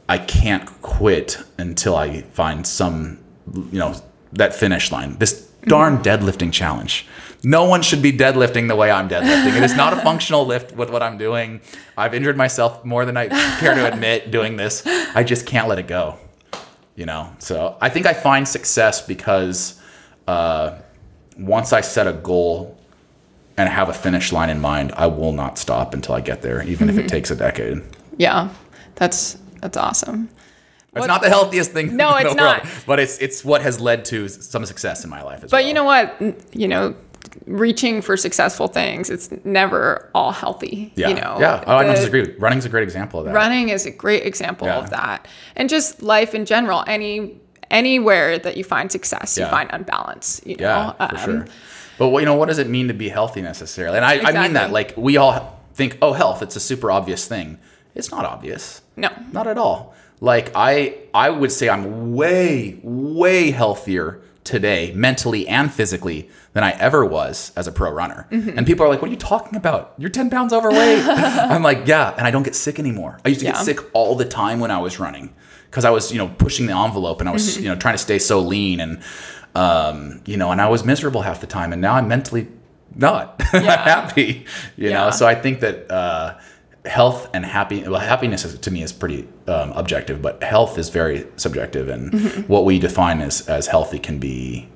I can't quit until I find some, you know, that finish line. This mm-hmm. darn deadlifting challenge. No one should be deadlifting the way I'm deadlifting. It is not a [LAUGHS] functional lift with what I'm doing. I've injured myself more than I care to admit doing this. I just can't let it go. You know, so I think I find success because uh, once I set a goal and have a finish line in mind, I will not stop until I get there, even if it takes a decade. Yeah, that's that's awesome. It's not the healthiest thing No, it's world, not. but it's it's what has led to some success in my life as But well. But you know what? You know, reaching for successful things, it's never all healthy. yeah, You know, yeah. Oh, I don't disagree. Running's a great example of that. running is a great example Yeah. of that and just life in general any anywhere that you find success you find unbalance you Yeah, for Um, sure. But what you know, what does it mean to be healthy necessarily? And I, I mean that like we all think, oh, health, it's a super obvious thing. It's not obvious. no Not at all. Like I I would say I'm way way healthier today mentally and physically than I ever was as a pro runner. Mm-hmm. And people are like, "What are you talking about? You're 10 pounds overweight." [LAUGHS] I'm like, "Yeah, and I don't get sick anymore. I used to get sick all the time when I was running because I was, you know, pushing the envelope and I was, Mm-hmm. you know, trying to stay so lean and um, you know, and I was miserable half the time and now I'm mentally not [LAUGHS] happy, you know. So I think that uh health and happy well happiness is, to me is pretty um, objective but health is very subjective and Mm-hmm. what we define as as healthy can be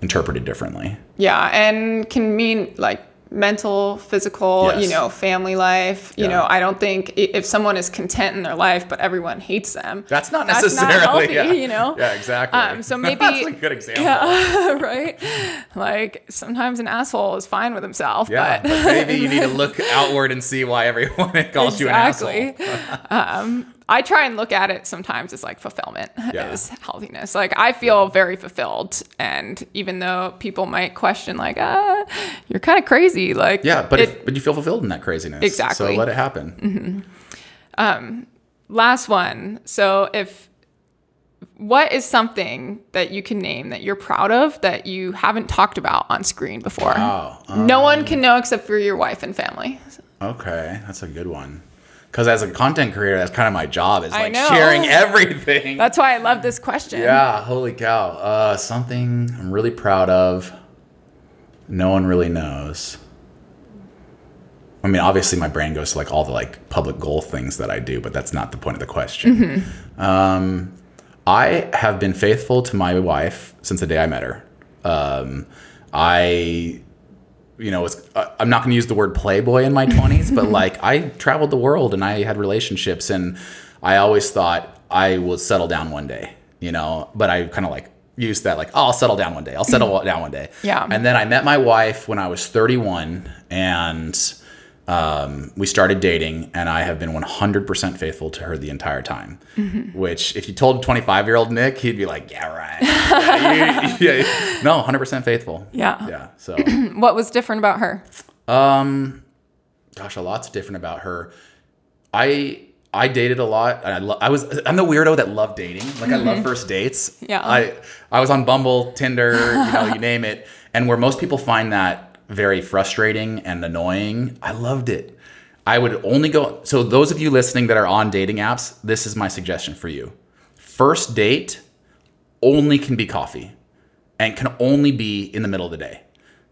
interpreted differently yeah and can mean like mental, physical, you know, family life. You know, I don't think if someone is content in their life, but everyone hates them, That's not That's not necessarily. healthy, [LAUGHS] yeah. you know? Yeah, exactly. Um, so [LAUGHS] maybe that's a good [LAUGHS] example. Yeah, right. Like sometimes an asshole is fine with himself, Yeah, but but maybe you need to look outward and see why everyone calls you an asshole. exactly. um, I try and look at it sometimes as like fulfillment [LAUGHS] Yeah. is healthiness. Like I feel very fulfilled, and even though people might question, like, ah, you're kind of crazy, like, Yeah, but it, if, but you feel fulfilled in that craziness. Exactly. Mm-hmm. So let it happen. Um, last one. So if what is something that you can name that you're proud of that you haven't talked about on screen before? Wow. no one can know except for your wife and family. Okay, that's a good one. Because as a content creator, that's kind of my job is like sharing everything. That's why I love this question. yeah, holy cow. Uh, something I'm really proud of. No one really knows. I mean, obviously, my brain goes to like all the like public goal things that I do, but that's not the point of the question. Mm-hmm. Um, I have been faithful to my wife since the day I met her. Um, I, you know, it's, uh, I'm not going to use the word playboy in my [LAUGHS] 20s, but like I traveled the world and I had relationships, and I always thought I will settle down one day, you know, but I kind of like used that like, oh, I'll settle down one day. I'll settle [LAUGHS] down one day. Yeah. And then I met my wife when I was 31, and um, we started dating, and I have been 100% faithful to her the entire time. Mm-hmm. Which, if you told 25 year old Nick, he'd be like, "Yeah, right." yeah, you- [LAUGHS] yeah. No, 100% faithful. Yeah. Yeah. So, [CLEARS THROAT] What was different about her? Um, gosh, a lot's different about her. I I dated a lot. And I lo- I was I'm the weirdo that loved dating. Like I love mm-hmm. first dates. Yeah. I I was on Bumble, Tinder, you know, you [LAUGHS] name it. And where most people find that very frustrating and annoying, I loved it. I would only go. So those of you listening that are on dating apps, this is my suggestion for you. First date only can be coffee and can only be in the middle of the day.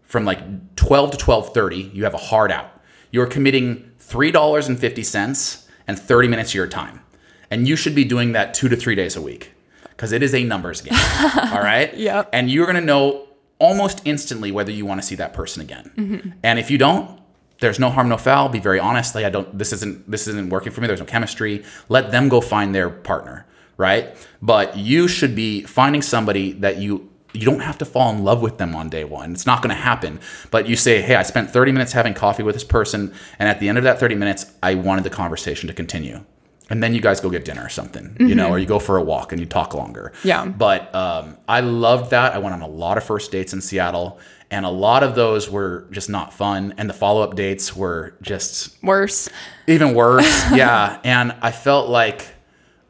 From like 12 to 12:30, you have a hard out. You're committing $3.50 and 30 minutes of your time. And you should be doing that 2 to 3 days a week cuz it is a numbers game. [LAUGHS] all right? Yep. And you're going to know almost instantly whether you want to see that person again. And if you don't, there's no harm no foul be very honest like i don't this isn't this isn't working for me there's no chemistry let them go find their partner right? But you should be finding somebody that you you don't have to fall in love with them on day one it's not going to happen. But you say hey i spent 30 minutes having coffee with this person and at the end of that 30 minutes i wanted the conversation to continue and then you guys go get dinner or something you know or you go for a walk and you talk longer Yeah. but um, I loved that. I went on a lot of first dates in Seattle, and a lot of those were just not fun. And the follow up dates were just Worse. even worse. [LAUGHS] yeah. And I felt like,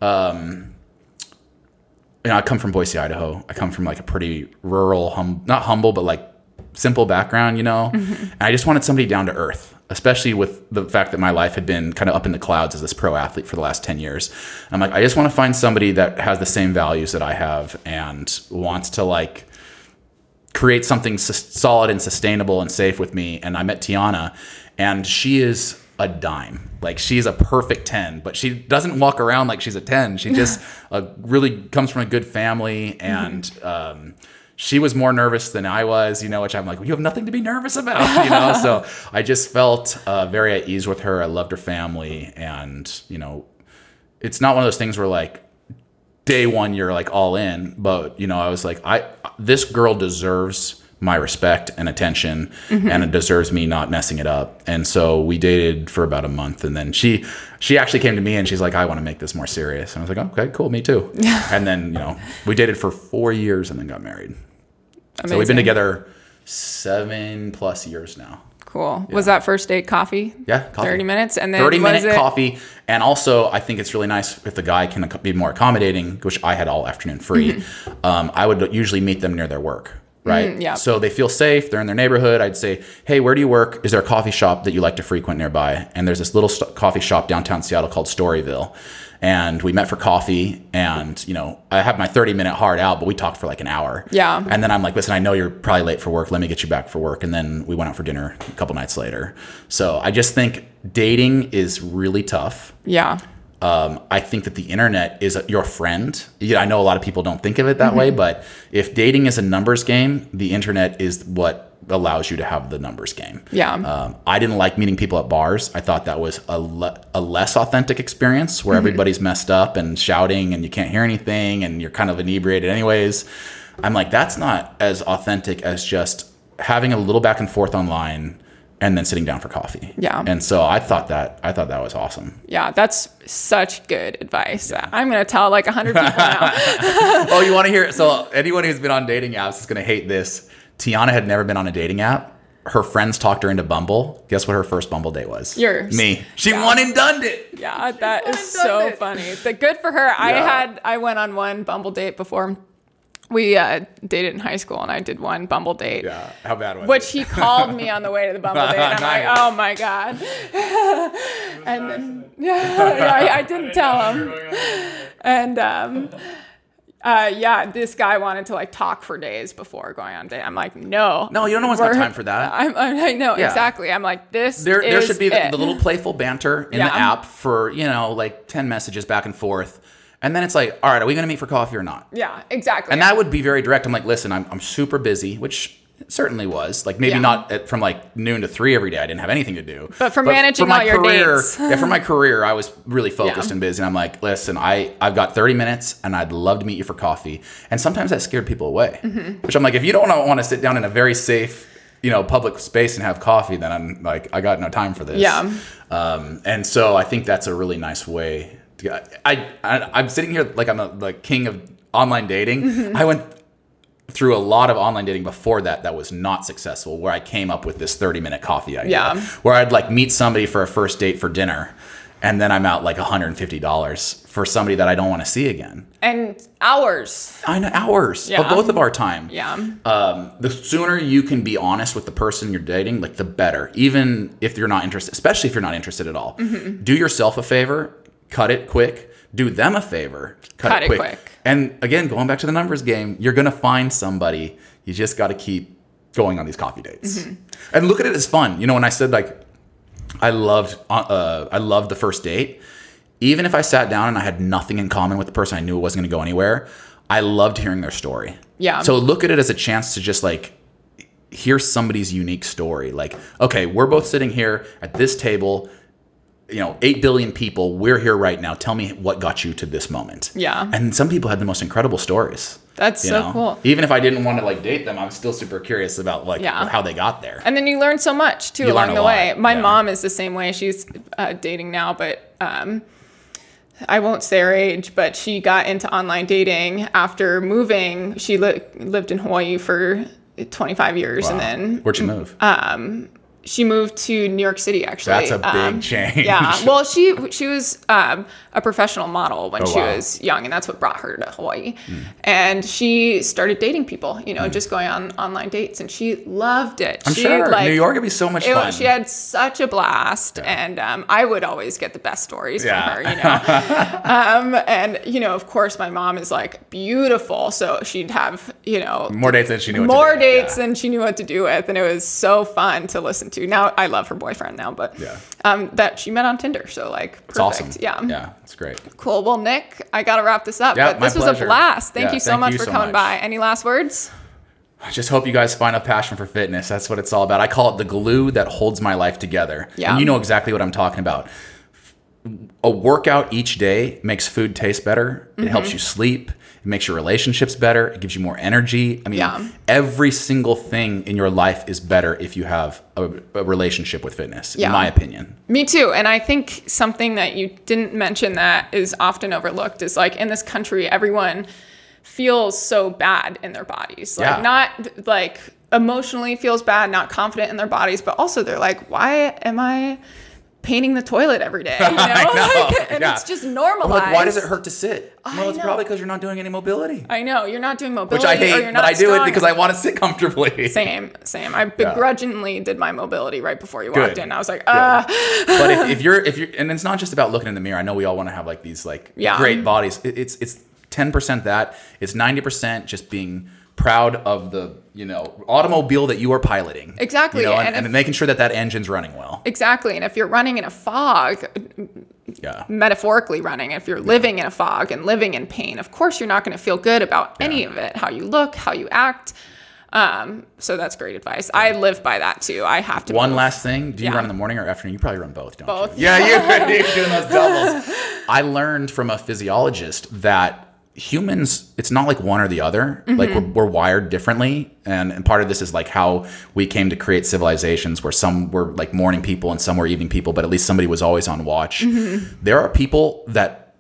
um, you know, I come from Boise, Idaho. I come from like a pretty rural, hum- not humble, but like simple background, you know? And I just wanted somebody down to earth, especially with the fact that my life had been kind of up in the clouds as this pro athlete for the last 10 years. I'm like, I just want to find somebody that has the same values that I have and wants to like, create something solid and sustainable and safe with me. And I met Tiana, and she is a dime. Like she's a perfect 10, but she doesn't walk around like she's a 10. She [LAUGHS] just uh, really comes from a good family. And um, she was more nervous than I was, you know, which I'm like, well, you have nothing to be nervous about, you know? [LAUGHS] so I just felt uh, very at ease with her. I loved her family. And, you know, it's not one of those things where like day one you're like all in but you know i was like i this girl deserves my respect and attention and it deserves me not messing it up and so we dated for about a month and then she she actually came to me and she's like i want to make this more serious and i was like okay cool me too [LAUGHS] and then you know we dated for four years and then got married so we've been together seven plus years now Cool. Was that first date coffee? Yeah, coffee. 30 minutes? And then 30 was minute it, coffee. And also, I think it's really nice if the guy can be more accommodating, which I had all afternoon free. Um, I would usually meet them near their work. Right. Mm-hmm. yeah. So they feel safe. They're in their neighborhood. I'd say, Hey, where do you work? Is there a coffee shop that you like to frequent nearby? And there's this little st- coffee shop downtown Seattle called Storyville. And we met for coffee. And, you know, I had my 30 minute hard out, but we talked for like an hour. Yeah. And then I'm like, listen, I know you're probably late for work. Let me get you back for work. And then we went out for dinner a couple nights later. So I just think dating is really tough. Yeah. Um, I think that the internet is your friend. Yeah, I know a lot of people don't think of it that way, but if dating is a numbers game, the internet is what allows you to have the numbers game. Yeah. Um, I didn't like meeting people at bars. I thought that was a, le- a less authentic experience where everybody's messed up and shouting and you can't hear anything and you're kind of inebriated anyways. I'm like, that's not as authentic as just having a little back and forth online and then sitting down for coffee. Yeah. And so I thought that I thought that was awesome. Yeah, that's such good advice. I'm going to tell like 100 people now. [LAUGHS] oh, you want to hear it? So anyone who's been on dating apps is going to hate this. Tiana had never been on a dating app. Her friends talked her into Bumble. Guess what her first Bumble date was? Yours. Me. She Yeah. won and done it. Yeah, that is so it. funny. But good for her. I had I went on one Bumble date before. We uh, dated in high school, and I did one Bumble date. Yeah. How bad was it? Which he called me [LAUGHS] on the way to the Bumble date, and I'm like, [LAUGHS] oh my god. [LAUGHS] and then, yeah, yeah, I, I didn't tell him. And um, uh, yeah, this guy wanted to like talk for days before going on date. I'm like, no, No, you don't know one's got time for that. [LAUGHS] I'm, I know Yeah. exactly. I'm like, this. There, there should be the, the little playful banter in the app for you know like ten messages back and forth, and then it's like, all right, are we going to meet for coffee or not? Yeah, exactly. And that would be very direct. I'm like, listen, I'm, I'm super busy, which it certainly was. Like maybe Yeah. not at, from like noon to three every day. I didn't have anything to do. But for managing all your career, dates. yeah, for my career, I was really focused Yeah. and busy. And I'm like, listen, I I've got 30 minutes, and I'd love to meet you for coffee. And sometimes that scared people away. Mm-hmm. Which I'm like, if you don't want to sit down in a very safe, you know, public space and have coffee, then I'm like, I got no time for this. Yeah. Um, and so I think that's a really nice way. To, I, I I'm sitting here like I'm a like king of online dating. Mm-hmm. I went through a lot of online dating before that that was not successful where I came up with this 30 minute coffee idea Yeah. where I'd like meet somebody for a first date for dinner and then I'm out like $150 for somebody that I don't want to see again. and hours. I know hours Yeah. of both of our time. Yeah. Um, the sooner you can be honest with the person you're dating, like the better. Even if you're not interested, especially if you're not interested at all. Mm-hmm. Do yourself a favor, cut it quick. Do them a favor, cut, Cut it, it quick. And again, going back to the numbers game, you're gonna find somebody. You just got to keep going on these coffee dates, Mm-hmm. and look at it as fun. You know, when I said like I loved uh, I loved the first date. Even if I sat down and I had nothing in common with the person, I knew it wasn't going to go anywhere. I loved hearing their story. Yeah. So look at it as a chance to just like hear somebody's unique story. Like, okay, we're both sitting here at this table. You know, eight billion people. We're here right now. Tell me what got you to this moment. Yeah. And some people had the most incredible stories. That's so know? cool. Even if I didn't want to like date them, I'm still super curious about like Yeah. how they got there. And then you learn so much too You along the way. My yeah. mom is the same way. She's uh, dating now, but um, I won't say her age, but she got into online dating after moving. She li- lived in Hawaii for 25 years and then Where'd you move? She moved to New York City actually. That's a big change. Yeah. Well, she she was um, a professional model when Oh, she wow. was young, and that's what brought her to Hawaii. Hmm. And she started dating people, you know, just going on online dates, and she loved it. I'm she, sure like, New York would be so much it fun. she had such a blast, and um, I would always get the best stories Yeah. from her, you [LAUGHS] know. um, and you know, of course, my mom is like beautiful, so she'd have you know more dates than she knew. more dates Yeah. than she knew what to do with, and it was so fun to listen to. Now I love her boyfriend now, but Yeah. um, that she met on Tinder, so like perfect. It's awesome. Yeah. Yeah, it's great. Cool. Well, Nick, I gotta wrap this up, Yeah, but this was pleasure. a blast. Thank Yeah, you so thank much you for so coming much. by. Any last words? I just hope you guys find a passion for fitness. That's what it's all about. I call it the glue that holds my life together. Yeah. And you know exactly what I'm talking about. A workout each day makes food taste better. It Mm-hmm. helps you sleep. It makes your relationships better. It gives you more energy. I mean, Yeah. every single thing in your life is better if you have a, a relationship with fitness, Yeah. in my opinion. Me too. And I think something that you didn't mention that is often overlooked is like in this country, everyone feels so bad in their bodies. Like Yeah. not like emotionally feels bad, not confident in their bodies, but also they're like, why am I painting the toilet every day? You [LAUGHS] know? I know, Like, and yeah. it's just I'm normalized. like, why does it hurt to sit? I well, it's know. probably because you're not doing any mobility. I know you're not doing mobility, Which I or hate, you're but I do it because I want to sit comfortably. Same, same. I begrudgingly did my mobility right before you Good. walked in. I was like, ah, but if, if [LAUGHS] you're if you're and it's not just about looking in the mirror i know we all want to have like these like Yeah. great bodies It- it's it's 10% that it's 90% just being proud of the you know automobile that you are piloting Exactly, you know, and, and and making sure that that engine's running well exactly. And if you're running in a fog, yeah metaphorically running, if you're living in a fog and living in pain, of course you're not going to feel good about any of it. How you look, how you act. Um, so that's great advice. I live by that too. I have to. One move. last thing. Do you Yeah. run in the morning or afternoon? You probably run both, don't Both. you? Yeah, you, [LAUGHS] you're doing those doubles. I learned from a physiologist that humans, it's not like one or the other. Like we're, mm-hmm. we're wired differently. And, and part of this is like how we came to create civilizations where some were like morning people and some were evening people, but at least somebody was always on watch. Mm-hmm. There are people that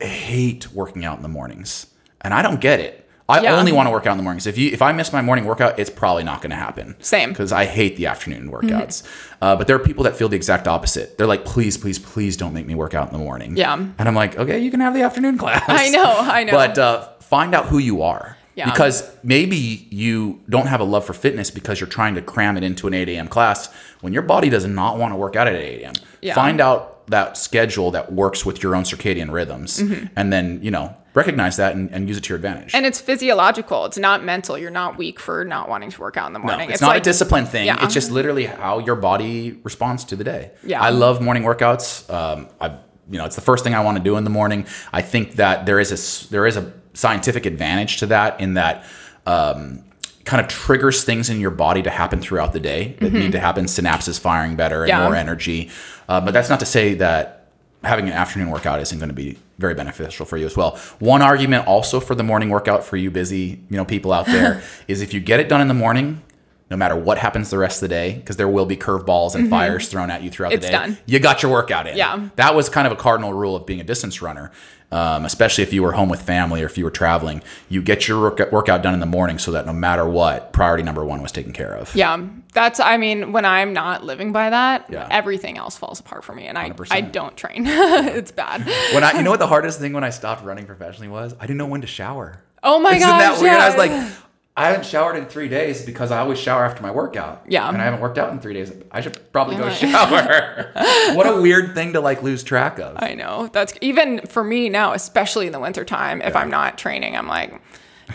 hate working out in the mornings. And I don't get it. I Yeah. only want to work out in the mornings. If you if I miss my morning workout, it's probably not going to happen. Same. Because I hate the afternoon workouts. Uh, but there are people that feel the exact opposite. They're like, please, please, please don't make me work out in the morning. Yeah. And I'm like, okay, you can have the afternoon [LAUGHS] class. I know, I know. But uh, find out who you are. Yeah. Because maybe you don't have a love for fitness because you're trying to cram it into an 8 a.m. class when your body does not want to work out at 8 a.m. Yeah. Find out that schedule that works with your own circadian rhythms and then, you know, recognize that and, and use it to your advantage. Mm-hmm. And it's physiological. It's not mental. You're not weak for not wanting to work out in the morning No, morning. it's, not like, a discipline thing. Yeah. It's just literally how your body responds to the day. Yeah. I love morning workouts. Um, I, you know, it's the first thing I want to do in the morning. I think that there is a there is a scientific advantage to that in that. Um, kind of triggers things in your body to happen throughout the day that need to happen synapses firing better and Mm-hmm. Yeah. more energy uh, but that's not to say that having an afternoon workout isn't going to be very beneficial for you as well. One argument also for the morning workout for you busy, you know, people out there [LAUGHS] is if you get it done in the morning, no matter what happens the rest of the day, because there will be curveballs and fires thrown at you throughout Mm-hmm. It's the day. done. You got your workout in. Yeah. That was kind of a cardinal rule of being a distance runner. Um, especially if you were home with family or if you were traveling, you get your work- workout done in the morning so that no matter what, priority number one was taken care of. Yeah, that's. I mean, when I'm not living by that, Yeah. everything else falls apart for me, and I 100%. I don't train. [LAUGHS] it's bad. When I, you know what the [LAUGHS] hardest thing when I stopped running professionally was? I didn't know when to shower. Oh my god! Isn't gosh! that weird? I was like, I haven't showered in three days because I always shower after my workout. Yeah. And I haven't worked out in three days. I should probably go [LAUGHS] shower. [LAUGHS] what a weird thing to like lose track of. I know that's even for me now, especially in the wintertime, if I'm not training, I'm like,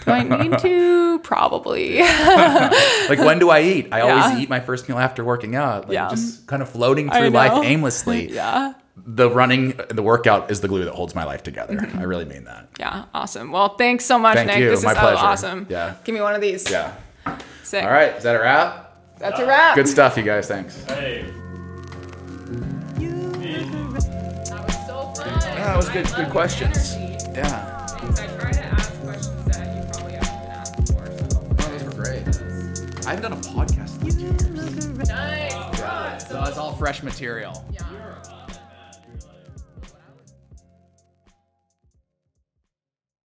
do I need to? [LAUGHS] Probably. like when do I eat? I Yeah. always eat my first meal after working out. Like Yeah. just kind of floating through life aimlessly. yeah. The running, the workout is the glue that holds my life together. Mm-hmm. I really mean that. Yeah. Awesome. Well, thanks so much, Thank Nick. you. This My is pleasure. awesome. Yeah. Give me one of these. Yeah. Sick. All right. Is that a wrap? That's a wrap. Good stuff, you guys. Thanks. Hey. That was so fun. that was good- good questions. Yeah. I try to ask questions that you probably haven't asked before. So. those were great. I haven't done a podcast in two years. Nice. So it's all fresh material. Yeah.